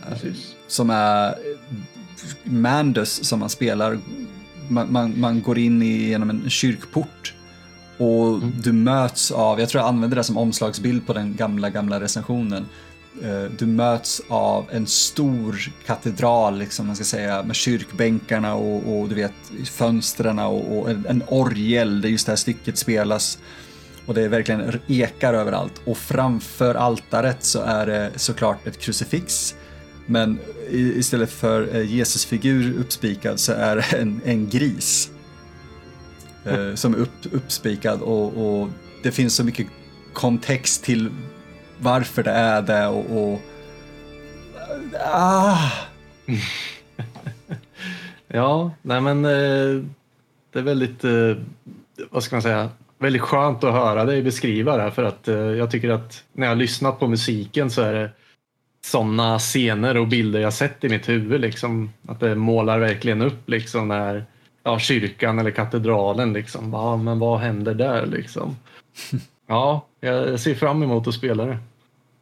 Precis. Som är Mandus som man spelar. Man, man, man går in i, genom en kyrkport och du möts av, jag tror jag använde det som omslagsbild på den gamla, gamla recensionen. Eh, Du möts av en stor katedral, liksom man ska säga, med kyrkbänkarna och, och du vet fönstren och, och en, en orgel där just det här stycket spelas. Och det är verkligen ekar överallt. Och framför altaret så är det såklart ett krucifix. Men istället för eh, Jesusfigur uppspikad så är det en, en gris. Eh, som är upp, uppspikad och, och det finns så mycket kontext till varför det är det och... och ah, Ja, nej men eh, det är väldigt, vad ska man säga, väldigt skönt att höra dig beskriva det här för att jag tycker att när jag lyssnat på musiken så är det sådana scener och bilder jag sett i mitt huvud liksom. Att det målar verkligen upp liksom när ja, kyrkan eller katedralen liksom. Ja, men vad händer där liksom? Ja, jag ser fram emot att spela det.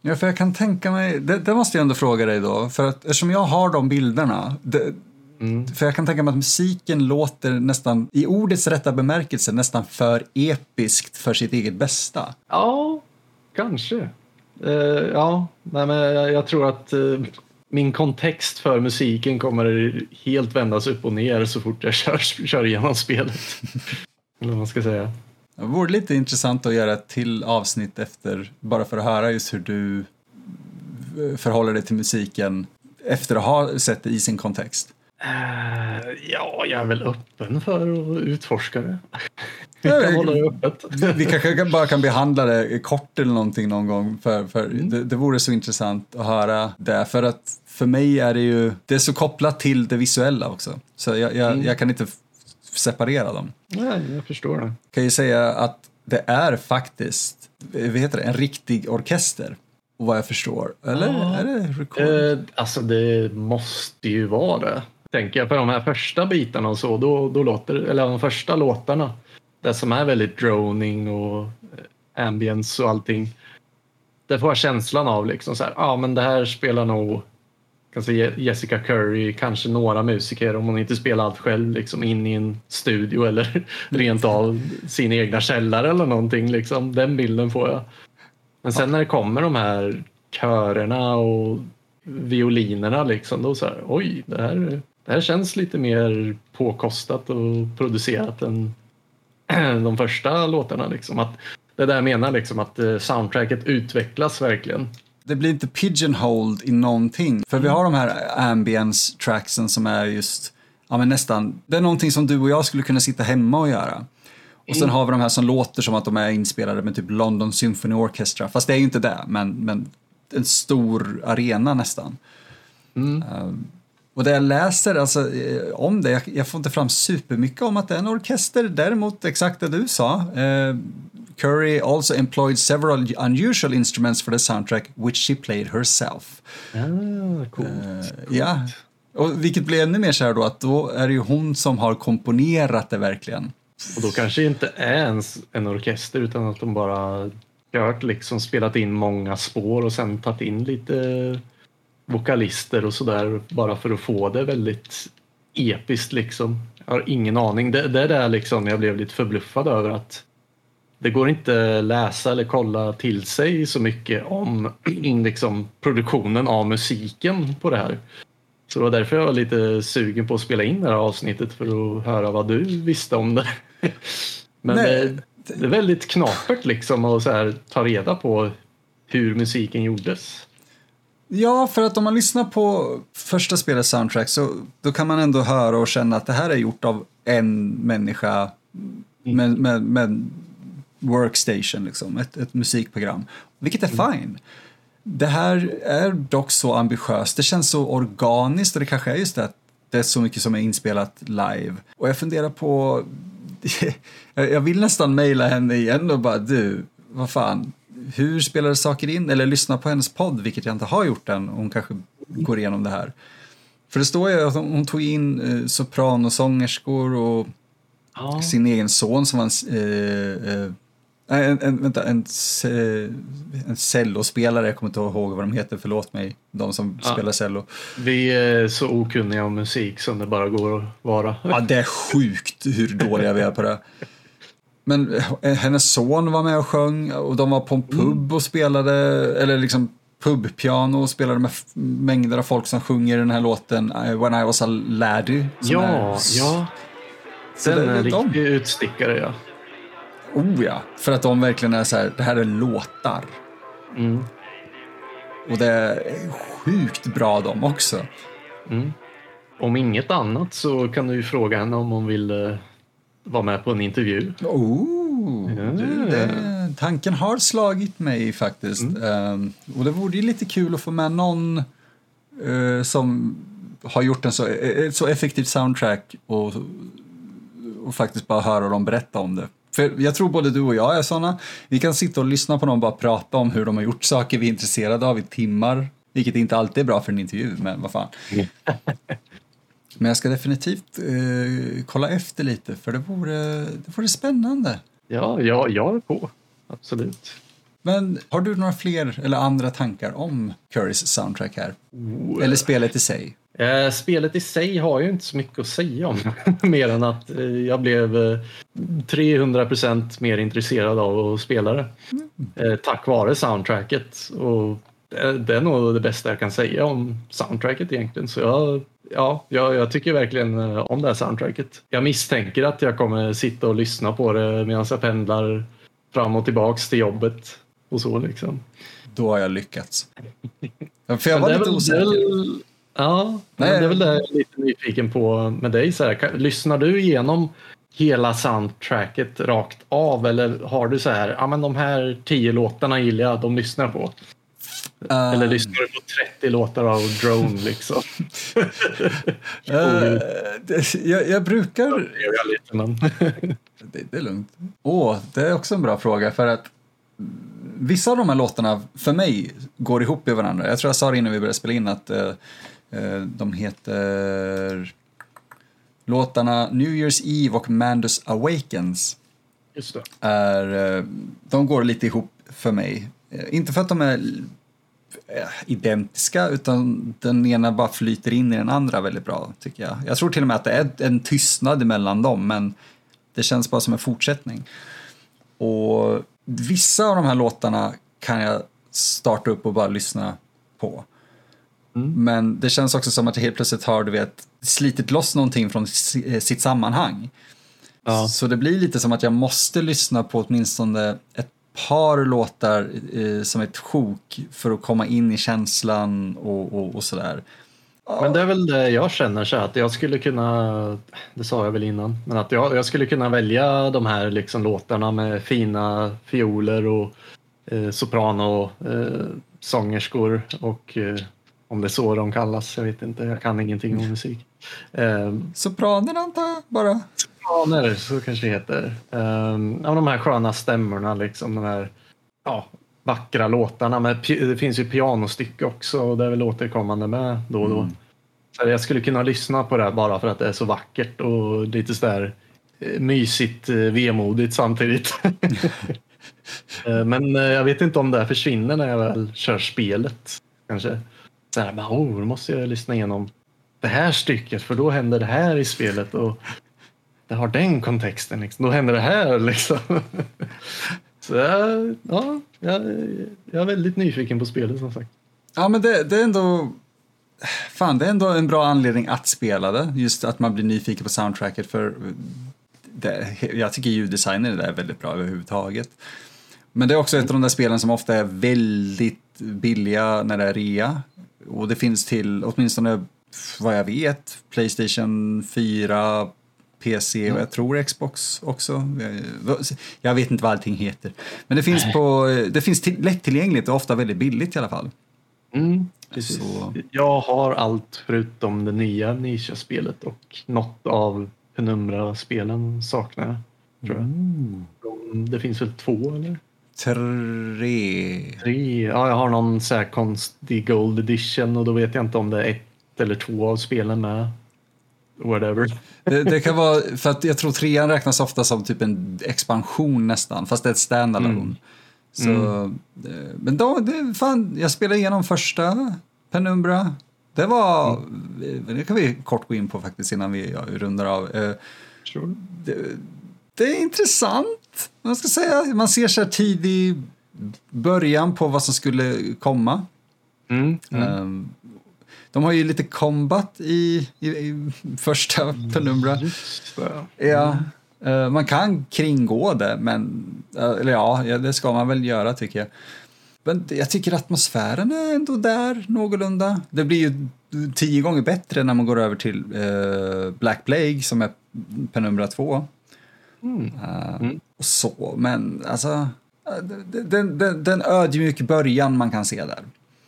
Ja, för jag kan tänka mig, det, det måste jag ändå fråga dig då, för att eftersom jag har de bilderna, det, Mm. för jag kan tänka mig att musiken låter nästan, i ordets rätta bemärkelse, nästan för episkt för sitt eget bästa. Ja, kanske. Eh, ja, nej, men jag, jag tror att eh, min kontext för musiken kommer helt vändas upp och ner så fort jag kör, kör igenom spelet. Eller vad man ska säga. Det vore lite intressant att göra ett till avsnitt efter, bara för att höra just hur du eh, förhåller dig till musiken efter att ha sett det i sin kontext. Eh, ja, jag är väl öppen för att utforska det. Jag kan hålla det öppet. Vi, vi kanske kan- bara kan behandla det kort eller någonting någon gång, för, för det, det vore så intressant att höra det. För att för mig är det ju, det är så kopplat till det visuella också. Så jag, jag, jag kan inte separera dem. Nej, jag förstår det. kan ju säga att det är faktiskt, vad heter det, en riktig orkester. Och vad jag förstår. Eller Ja. är det record? Eh, alltså det måste ju vara det. Tänker jag på de här första bitarna och så, då, då låter eller de första låtarna. Det som är väldigt droning och eh, ambience och allting. Det får jag känslan av liksom så här, ja men det här spelar nog kanske Jessica Curry, kanske några musiker om hon inte spelar allt själv liksom in i en studio eller rent av sin egna källare eller någonting. Liksom. Den bilden får jag. Men sen när det kommer de här körerna och violinerna liksom, då så här, oj, det här, det här känns lite mer påkostat och producerat än de första låtarna. Liksom. Att, det där jag menar liksom att eh, soundtracket utvecklas verkligen. Det blir inte pigeonholed i någonting. För vi har de här ambience tracksen som är just, ja men nästan, det är någonting som du och jag skulle kunna sitta hemma och göra. Och sen mm. har vi de här som låter som att de är inspelade med typ London Symphony Orchestra. Fast det är ju inte det, men, men en stor arena nästan. Mm. Um, och det jag läser alltså, eh, om det, jag, får inte fram supermycket om att det är en orkester. Däremot exakt det du sa. Uh, Curry also employed several unusual instruments for the soundtrack which she played herself. Ah, coolt. Uh, ja, och vilket blir ännu mer så här då att då är det ju hon som har komponerat det verkligen. Och då kanske det inte är ens en orkester utan att de bara kört liksom spelat in många spår och sen tagit in lite vokalister och sådär bara för att få det väldigt episkt liksom. Jag har ingen aning. Det, det är där liksom jag blev lite förbluffad över att det går inte läsa eller kolla till sig så mycket om liksom, produktionen av musiken på det här. Så det var därför jag var lite sugen på att spela in det här avsnittet för att höra vad du visste om det. Men det, det, är väldigt knapert liksom att så här, ta reda på hur musiken gjordes. Ja, för att om man lyssnar på första spelets soundtrack så då kan man ändå höra och känna att det här är gjort av en människa mm. med, med, med workstation, liksom, ett, ett musikprogram. Vilket är mm. fine. Det här är dock så ambitiöst, det känns så organiskt och det kanske är just det att det är så mycket som är inspelat live. Och jag funderar på, jag vill nästan mejla henne igen och bara du, vad fan, hur spelade saker in? Eller lyssna på hennes podd, vilket jag inte har gjort än. Hon kanske går igenom det här. För det står ju att hon tog in eh, sopranosångerskor och ja. sin egen son som var en, eh, eh, en, en, vänta, en, en cellospelare, jag kommer inte ihåg vad de heter, förlåt mig, de som ja. spelar cello. Vi är så okunniga om musik som det bara går att vara. Ja, det är sjukt hur dåliga vi är på det. Men eh, hennes son var med och sjöng och de var på en pub mm. och spelade, eller liksom pubpiano och spelade med mängder av folk som sjunger den här låten eh, When I was a laddie. Ja, är, ja. Den är en riktig utstickare ja. Oh ja, för att de verkligen är så här, det här är låtar. Mm. Och det är sjukt bra de också. Mm. Om inget annat så kan du ju fråga henne om hon vill vara med på en intervju. Oh, ja. det, tanken har slagit mig faktiskt. Mm. Um, och det vore ju lite kul att få med någon uh, som har gjort en så, ett så effektivt soundtrack och, och faktiskt bara höra dem berätta om det. För jag tror både du och jag är såna. Vi kan sitta och lyssna på någon bara prata om hur de har gjort saker vi är intresserade av i timmar. Vilket inte alltid är bra för en intervju, men vad fan. men jag ska definitivt eh, kolla efter lite, för det vore, det vore spännande. Ja, ja, jag är på. Absolut. Men har du några fler eller andra tankar om Currys soundtrack här? Oh. Eller spelet i sig? Eh, spelet i sig har ju inte så mycket att säga om. mer än att eh, jag blev eh, 300 mer intresserad av att spela det. Mm. tack vare soundtracket. Och det är nog det bästa jag kan säga om soundtracket egentligen. Så jag, ja, jag, jag tycker verkligen eh, om det här soundtracket. Jag misstänker att jag kommer sitta och lyssna på det medan jag pendlar fram och tillbaks till jobbet och så liksom. Då har jag lyckats. För jag var lite osäker. Ja, Nej. det är väl det jag är lite nyfiken på med dig. Så här, lyssnar du igenom hela soundtracket rakt av eller har du så här, ja men de här tio låtarna gillar jag, de lyssnar på? Eller lyssnar du på 30 låtar av Drone liksom? uh, det, jag, jag, brukar... Jag lite, men... det, det, är lugnt. Åh, oh, det är också en bra fråga för att vissa av de här låtarna för mig går ihop i varandra. Jag tror jag sa det innan vi började spela in att uh, de heter låtarna New Year's Eve och Mandus Awakens. Just det. Är, de går lite ihop för mig. Inte för att de är identiska utan den ena bara flyter in i den andra väldigt bra tycker jag. Jag tror till och med att det är en tystnad mellan dem men det känns bara som en fortsättning. Och vissa av de här låtarna kan jag starta upp och bara lyssna på. Mm. Men det känns också som att jag helt plötsligt har du vet, slitit loss någonting från sitt sammanhang. Ja. Så det blir lite som att jag måste lyssna på åtminstone ett par låtar eh, som ett sjok för att komma in i känslan och, och, och sådär. Men det är väl det jag känner så att jag skulle kunna, det sa jag väl innan, men att jag, jag skulle kunna välja de här liksom låtarna med fina fioler och eh, soprano eh, sångerskor och eh, om det är så de kallas, jag vet inte, jag kan ingenting om musik. Eh, Sopraner antar jag bara? Sopraner, så kanske det heter. Eh, ja, de här sköna stämmorna, liksom, de här ja, vackra låtarna. Men det finns ju pianostycke också och det är väl återkommande med då och då. Mm. Så jag skulle kunna lyssna på det bara för att det är så vackert och lite sådär eh, mysigt, eh, vemodigt samtidigt. Eh, men jag vet inte om det försvinner när jag väl kör spelet. Kanske. Så här, men, oh, då måste jag lyssna igenom det här stycket för då händer det här i spelet och det har den kontexten. Liksom. Då händer det här liksom. Så ja, jag, jag är väldigt nyfiken på spelet som sagt. Ja, men det, det är ändå Fan, det är ändå en bra anledning att spela det. Just att man blir nyfiken på soundtracket för det, jag tycker ljuddesignen är väldigt bra överhuvudtaget. Men det är också ett av de där spelen som ofta är väldigt billiga när det är rea. Och det finns till, åtminstone vad jag vet, Playstation 4, PC och jag tror Xbox också. Jag vet inte vad allting heter. Men det finns, på, det finns till, lättillgängligt och ofta väldigt billigt i alla fall. Mm, Så. Jag har allt förutom det nya Nisha-spelet och något av Penumbra-spelen saknar jag. Tror jag. Mm. Det finns väl två eller? Tre. Tre. Ja, jag har någon så här konstig Gold Edition och då vet jag inte om det är ett eller två av spelen med. Whatever. Det, det, kan vara, för att jag tror trean räknas ofta som typ en expansion nästan, fast det är ett standalone. Mm. Så, mm. Eh, men då, det, fan, jag spelade igenom första Penumbra. Det var, mm. det kan vi kort gå in på faktiskt innan vi ja, rundar av. Eh, sure. Det, det, är intressant, man ska säga. Man ser så här tidig början på vad som skulle komma. Mm. De har ju lite combat i, i, i första Penumbra. Ja, uh, man kan kringgå det, men uh, eller ja, det ska man väl göra tycker jag. Men jag tycker atmosfären är ändå där någorlunda. Det blir ju tio gånger bättre när man går över till uh, Black Plague som är Penumbra 2. Mm. Mm. så, men alltså, den, den, den ödmjuk början man kan se där.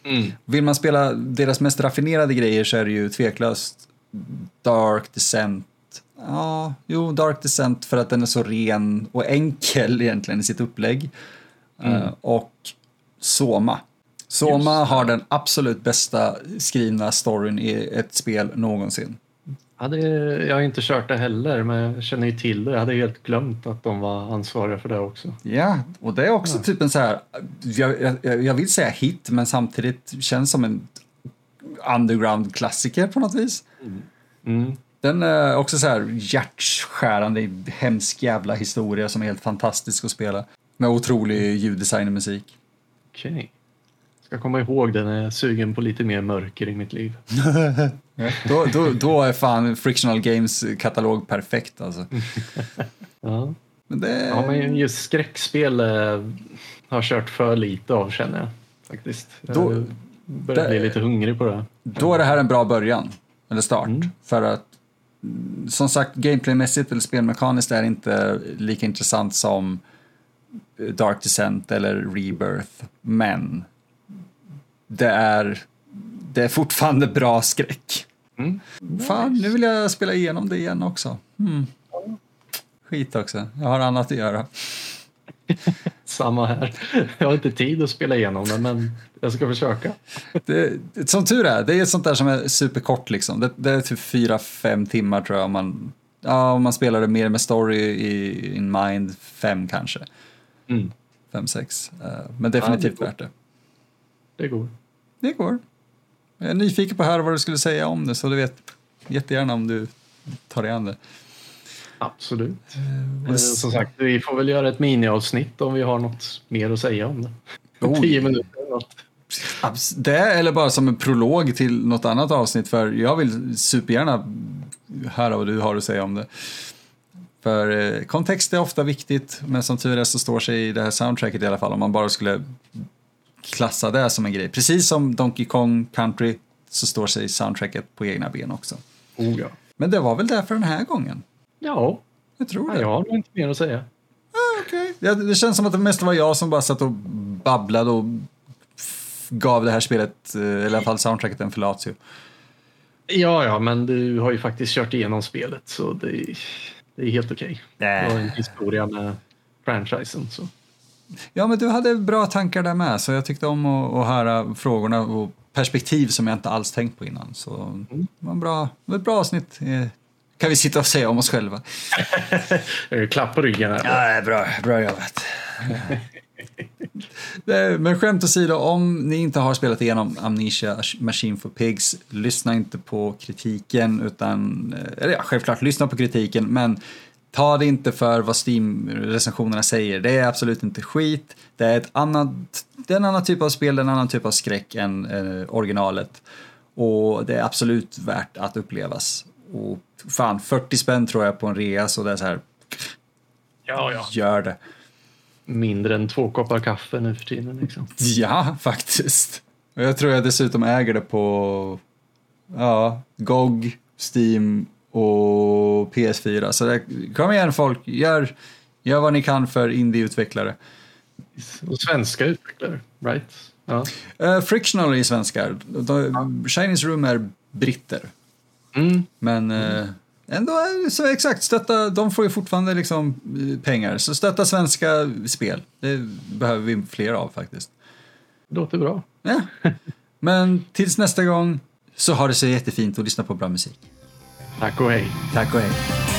Mm. Vill man spela deras mest raffinerade grejer så är det ju tveklöst Dark Descent. Ja, jo, Dark Descent för att den är så ren och enkel egentligen i sitt upplägg. Mm. Uh, och Soma. Soma har den absolut bästa skrivna storyn i ett spel någonsin. Ja, det, jag har inte kört det heller, men jag känner ju till det. Jag hade helt glömt att de var ansvariga för det också. Ja, och det är också ja. typ en så här, jag, jag, jag, vill säga hit, men samtidigt känns som en underground-klassiker på något vis. Mm. Mm. Den är också så här hjärtskärande, hemsk jävla historia som är helt fantastisk att spela. Med otrolig ljuddesign och musik. Okej. Okay. Ska komma ihåg det när jag är sugen på lite mer mörker i mitt liv. då, då, då är fan Frictional Games katalog perfekt alltså. ja. Men det... ja, men just skräckspel eh, har kört för lite av känner jag faktiskt. Då, jag börjar det, bli lite hungrig på det. Då är det här en bra början, eller start. Mm. För att som sagt, gameplaymässigt eller spelmekaniskt är inte lika intressant som Dark Descent eller Rebirth. Men det är, det är fortfarande bra skräck. Mm. Fan, nu vill jag spela igenom det igen också. Mm. Skit också, jag har annat att göra. Samma här. Jag har inte tid att spela igenom det, men jag ska försöka. Det, som tur är, det är ett sånt där som är superkort liksom. Det, det är typ fyra, fem timmar tror jag om man, ja, om man spelar det mer med story i in mind, fem kanske. Mm. Fem, sex. Eh, men definitivt ja, värt det. Det går. det går. Jag är nyfiken på höra vad du skulle säga om det, så du vet jättegärna om du tar dig an det. Absolut. Eh, som sagt, vi får väl göra ett miniavsnitt om vi har något mer att säga om det. Oh. Tio minuter eller något. Det eller bara som en prolog till något annat avsnitt för jag vill supergärna höra vad du har att säga om det. För eh, kontext är ofta viktigt men som tur är så står sig det här soundtracket i alla fall om man bara skulle klassa det som en grej. Precis som Donkey Kong Country så står sig soundtracket på egna ben också. Oh, ja. Men det var väl det för den här gången? Ja, jag tror det. Ja, jag har nog inte mer att säga. Ah, okay. ja, det känns som att det mest var jag som bara satt och babblade och gav det här spelet, eh, eller i alla fall soundtracket, en förlatio. Ja, ja, men du har ju faktiskt kört igenom spelet så det, det är helt okej. Okay. Du har en historia med franchisen. Så. Ja, men du hade bra tankar där med, så jag tyckte om att, att höra frågorna och perspektiv som jag inte alls tänkt på innan. Så mm. det var en bra, ett bra avsnitt eh, kan vi sitta och säga om oss själva. Klapp på ryggen. Här. Ja, bra, bra jobbat. Men skämt åsido, om ni inte har spelat igenom Amnesia Machine for Pigs, lyssna inte på kritiken, utan, eh, eller ja, självklart lyssna på kritiken, men ta det inte för vad Steam-recensionerna säger. Det är absolut inte skit. Det är, ett annat, det är en annan typ av spel, en annan typ av skräck än eh, originalet. Och det är absolut värt att upplevas. Och fan, 40 spänn tror jag på en rea, så det är så här. Ja, ja. Gör det. Mindre än två koppar kaffe nu för tiden. Liksom. Ja, faktiskt. Och jag tror jag dessutom äger det på ja, GOG, Steam och PS4. Så det, kom igen folk, gör, gör vad ni kan för indieutvecklare. Och svenska utvecklare, right? Ja. Uh, Frictional är svenskar. De, Chinese Room är britter. Mm. Men mm. ändå, så exakt, stötta, de får ju fortfarande liksom eh, pengar. Så stötta svenska spel, det behöver vi fler av faktiskt. Det låter bra. Ja. Men tills nästa gång så har det så jättefint och lyssna på bra musik. Tack och hej. Tack och hej.